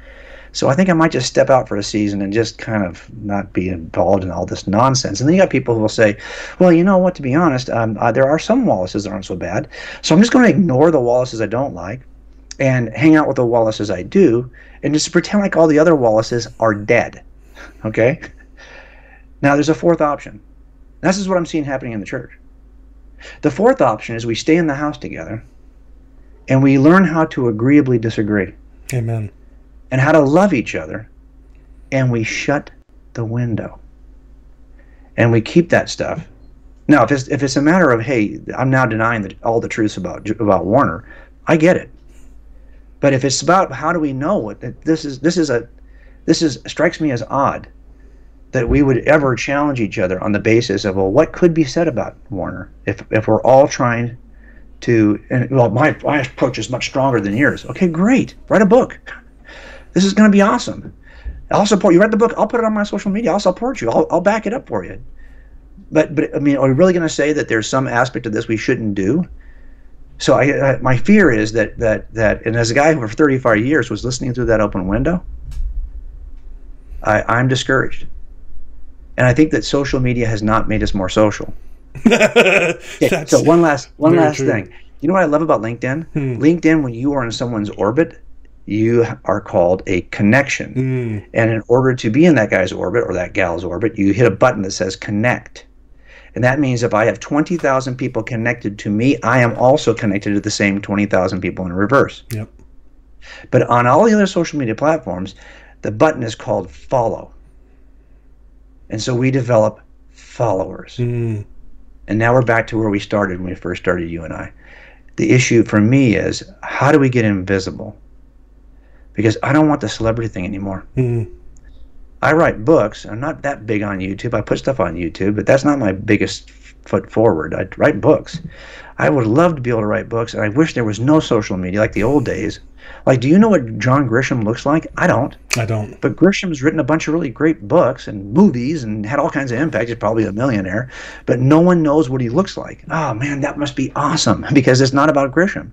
So I think I might just step out for a season and just kind of not be involved in all this nonsense. And then you got people who will say, well, you know what, to be honest, um, uh, there are some Wallaces that aren't so bad. So I'm just going to ignore the Wallaces I don't like and hang out with the Wallaces I do and just pretend like all the other Wallaces are dead. Okay? Now there's a fourth option. This is what I'm seeing happening in the church. The fourth option is we stay in the house together and we learn how to agreeably disagree. Amen. And how to love each other and we shut the window. And we keep that stuff. Now, if it's if it's a matter of hey, I'm now denying the, all the truths about about Warner, I get it. But if it's about how do we know what this is, this is a this is strikes me as odd that we would ever challenge each other on the basis of well what could be said about Warner if if we're all trying to and well my my approach is much stronger than yours. Okay great. Write a book. This is going to be awesome. I'll support you write the book I'll put it on my social media I'll support you I'll, I'll back it up for you. But but I mean are we really going to say that there's some aspect of this we shouldn't do? So I, I my fear is that that that and as a guy who for 35 years was listening through that open window I, I'm discouraged. And I think that social media has not made us more social. okay, so one last one last true. thing. You know what I love about LinkedIn? Hmm. LinkedIn, when you are in someone's orbit, you are called a connection. Hmm. And in order to be in that guy's orbit or that gal's orbit, you hit a button that says connect. And that means if I have 20,000 people connected to me, I am also connected to the same 20,000 people in reverse. Yep. But on all the other social media platforms, the button is called follow. And so we develop followers. Mm. And now we're back to where we started when we first started, you and I. The issue for me is how do we get invisible? Because I don't want the celebrity thing anymore. Mm. I write books. I'm not that big on YouTube. I put stuff on YouTube, but that's not my biggest foot forward. I write books. I would love to be able to write books, and I wish there was no social media like the old days. Like, do you know what John Grisham looks like? I don't. I don't. But Grisham's written a bunch of really great books and movies and had all kinds of impact. He's probably a millionaire, but no one knows what he looks like. Oh man, that must be awesome because it's not about Grisham.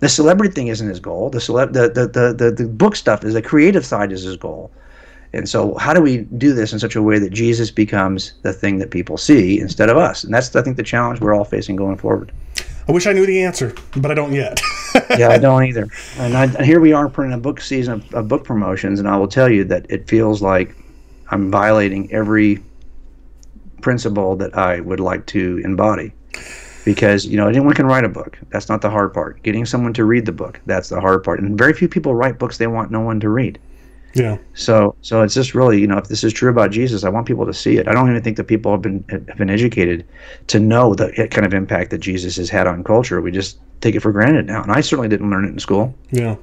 The celebrity thing isn't his goal. The celeb, the, the, the, the, the book stuff is the creative side is his goal. And so, how do we do this in such a way that Jesus becomes the thing that people see instead of us? And that's, I think, the challenge we're all facing going forward. I wish I knew the answer, but I don't yet. yeah, I don't either. And, I, here we are putting a book season of, of, book promotions, and I will tell you that it feels like I'm violating every principle that I would like to embody. Because you know anyone can write a book. That's not the hard part. Getting someone to read the book, that's the hard part. And very few people write books they want no one to read. Yeah. So so it's just really you know if this is true about Jesus, I want people to see it. I don't even think that people have been have been educated to know the kind of impact that Jesus has had on culture. We just take it for granted now, and I certainly didn't learn it in school. Yeah.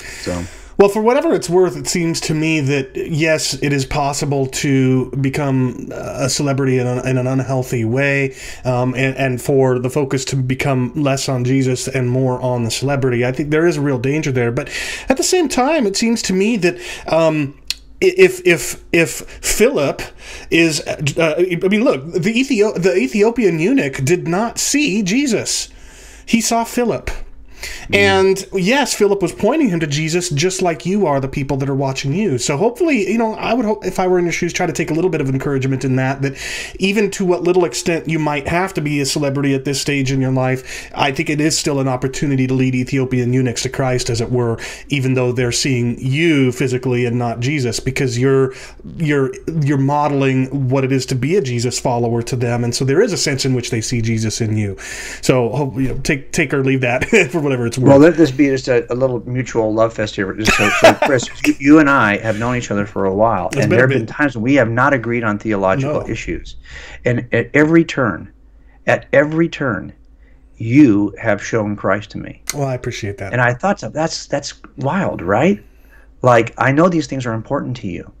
So. Well, for whatever it's worth, it seems to me that yes, it is possible to become a celebrity in, in an unhealthy way, um, and, and, for the focus to become less on Jesus and more on the celebrity. I think there is a real danger there. But at the same time, it seems to me that. Um, if if if Philip is, uh, I mean, look, the Ethio- the Ethiopian eunuch did not see Jesus; he saw Philip. And yes, Philip was pointing him to Jesus just like you are the people that are watching you. So hopefully, you know, I would hope if I were in your shoes, try to take a little bit of encouragement in that, that even to what little extent you might have to be a celebrity at this stage in your life, I think it is still an opportunity to lead Ethiopian eunuchs to Christ, as it were, even though they're seeing you physically and not Jesus, because you're you're you're modeling what it is to be a Jesus follower to them. And so there is a sense in which they see Jesus in you. So hope you know, take take or leave that for whatever it's worth. Well, let this be just a, a little mutual love fest here. So, so Chris, you and I have known each other for a while, and there have been times when we have not agreed on theological no. issues, and at every turn, at every turn, you have shown Christ to me. Well, I appreciate that, and I thought so. That's that's wild, right? Like I know these things are important to you.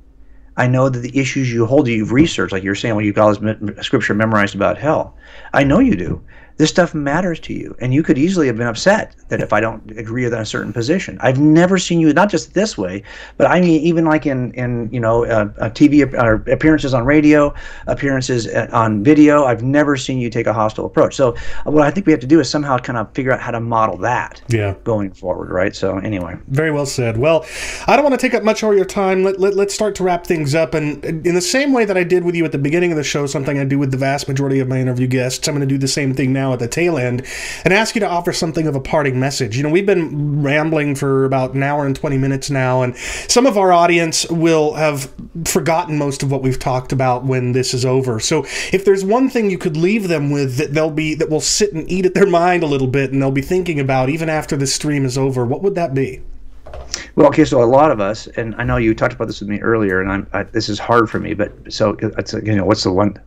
I know that the issues you hold, you've researched, like you're saying, well, you've got all this scripture memorized about hell. I know you do this stuff matters to you. And you could easily have been upset that if i don't agree with a certain position. I've never seen you not just this way but i mean even like in in you know uh, uh tv or appearances on radio appearances uh, on video. I've never seen you take a hostile approach. So uh, what i think we have to do is somehow kind of figure out how to model that yeah. going forward right? So anyway. Very well said. Well i don't want to take up much more of your time. Let, let, let's start to wrap things up. And in the same way that i did with you at the beginning of the show something i do with the vast majority of my interview guests i'm going to do the same thing now now at the tail end and ask you to offer something of a parting message. You know, we've been rambling for about an hour and 20 minutes now, and some of our audience will have forgotten most of what we've talked about when this is over. So if there's one thing you could leave them with that they'll be that will sit and eat at their mind a little bit and they'll be thinking about even after this stream is over, what would that be? Well, okay, so a lot of us, and I know you talked about this with me earlier, and I'm I, this is hard for me, but so it's you know what's the one?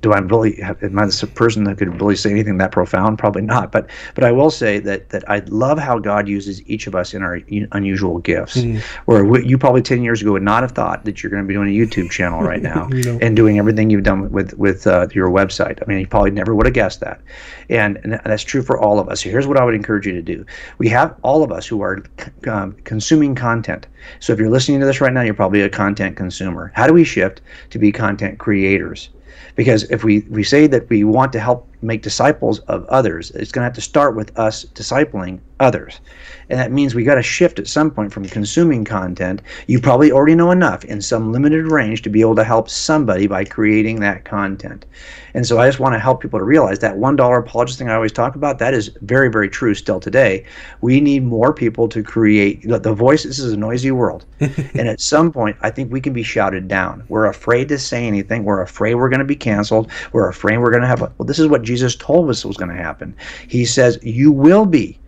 Do I really have, am I the person that could really say anything that profound? Probably not, but but I will say that that I love how God uses each of us in our unusual gifts. Mm. Where we, you probably ten years ago would not have thought that you're going to be doing a YouTube channel right now you know. and doing everything you've done with with uh, your website. I mean, you probably never would have guessed that, and, and that's true for all of us. So here's what I would encourage you to do: we have all of us who are um, consuming content. So if you're listening to this right now, you're probably a content consumer. How do we shift to be content creators? Because if we, we say that we want to help make disciples of others, it's going to have to start with us discipling others. And that means we got to shift at some point from consuming content. You probably already know enough in some limited range to be able to help somebody by creating that content. And so I just want to help people to realize that $1 apologist thing I always talk about, that is very, very true still today. We need more people to create the voice. This is a noisy world. and at some point, I think we can be shouted down. We're afraid to say anything. We're afraid we're going to be canceled. We're afraid we're going to have a, well, this is what Jesus told us was going to happen. He says, You will be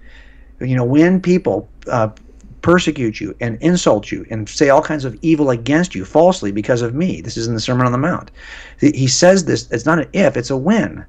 you know, when people uh, persecute you and insult you and say all kinds of evil against you falsely because of me, this is in the Sermon on the Mount. He says this, it's not an if, it's a when.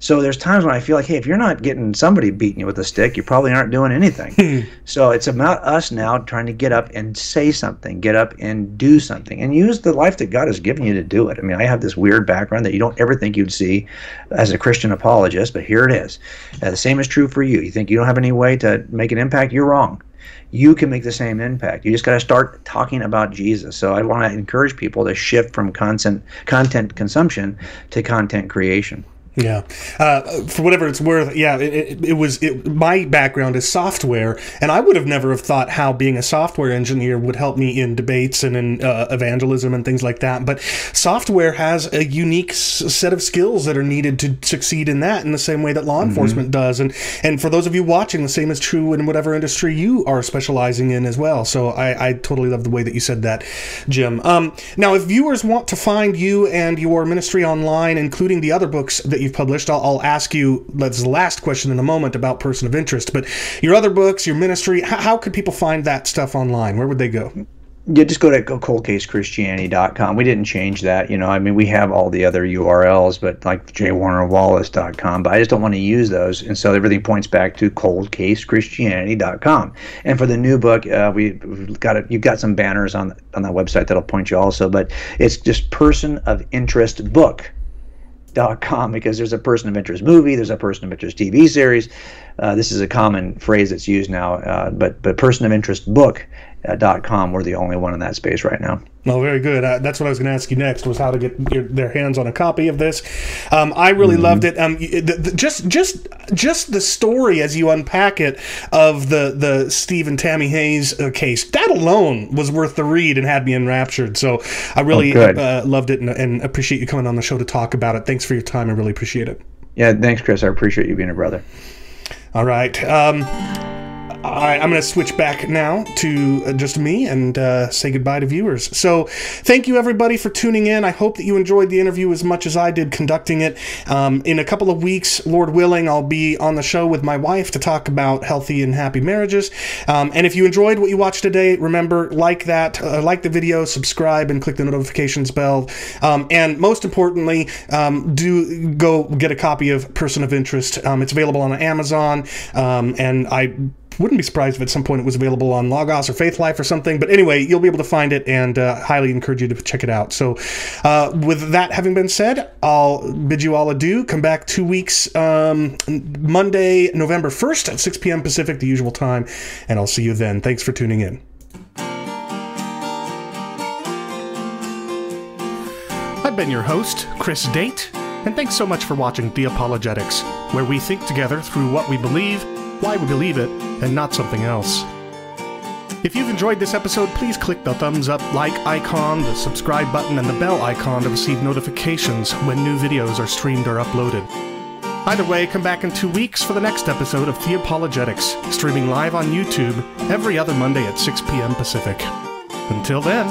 So there's times when I feel like, hey, if you're not getting somebody beating you with a stick, you probably aren't doing anything. So it's about us now trying to get up and say something, get up and do something, and use the life that God has given you to do it. I mean, I have this weird background that you don't ever think you'd see as a Christian apologist, but here it is. Uh, the same is true for you. You think you don't have any way to make an impact? You're wrong you can make the same impact. You just got to start talking about Jesus. So I want to encourage people to shift from content content consumption to content creation. Yeah, uh, for whatever it's worth, yeah, it, it, it was. It, my background is software, and I would have never have thought how being a software engineer would help me in debates and in uh, evangelism and things like that. But software has a unique s- set of skills that are needed to succeed in that, in the same way that law mm-hmm. enforcement does. And and for those of you watching, the same is true in whatever industry you are specializing in as well. So I, I totally love the way that you said that, Jim. Um, now, if viewers want to find you and your ministry online, including the other books that you you've published. I'll, I'll, ask you the last question in a moment about person of interest. But your other books, your ministry, how, how could people find that stuff online? Where would they go? Yeah, just go to coldcasechristianity.com. We didn't change that, you know. I mean, we have all the other URLs, but like jwarnerwallace.com, but I just don't want to use those, and so everything points back to coldcasechristianity.com. And for the new book, uh, we, have got it. You've got some banners on on that website that'll point you also, but it's just person of interest book com because there's a person of interest movie, there's a person of interest TV series. Uh, this is a common phrase that's used now, uh, but but person of interest book uh, .com. We're the only one in that space right now. Well, very good. Uh, that's what I was going to ask you next was how to get your, their hands on a copy of this. Um, I really mm-hmm. loved it. Um, the, the, just just just the story as you unpack it of the the Steve and Tammy Hayes uh, case. That alone was worth the read and had me enraptured. So I really oh, uh, loved it and, and appreciate you coming on the show to talk about it. Thanks for your time. I really appreciate it. Yeah, thanks, Chris. I appreciate you being a brother. All right. Um, I, am going to switch back now to uh, just me and uh, say goodbye to viewers. So, thank you everybody for tuning in. I hope that you enjoyed the interview as much as I did conducting it. Um, in a couple of weeks, Lord willing, I'll be on the show with my wife to talk about healthy and happy marriages. Um, and if you enjoyed what you watched today, remember like that, uh, like the video, subscribe, and click the notifications bell. Um, and most importantly, um, do go get a copy of Person of Interest. Um, it's available on Amazon, um, and I wouldn't be surprised if at some point it was available on Logos or Faithlife or something. But anyway, you'll be able to find it and uh, highly encourage you to check it out. So, uh, with that having been said, I'll bid you all adieu. Come back two weeks, um, Monday, November 1st at 6 p.m. Pacific, the usual time. And I'll see you then. Thanks for tuning in. I've been your host, Chris Date, and thanks so much for watching Theopologetics, where we think together through what we believe, why we believe it, and not something else. If you've enjoyed this episode, please click the thumbs up, like icon, the subscribe button, and the bell icon to receive notifications when new videos are streamed or uploaded. Either way, come back in two weeks for the next episode of Theopologetics, streaming live on YouTube every other Monday at 6 p.m. Pacific. Until then,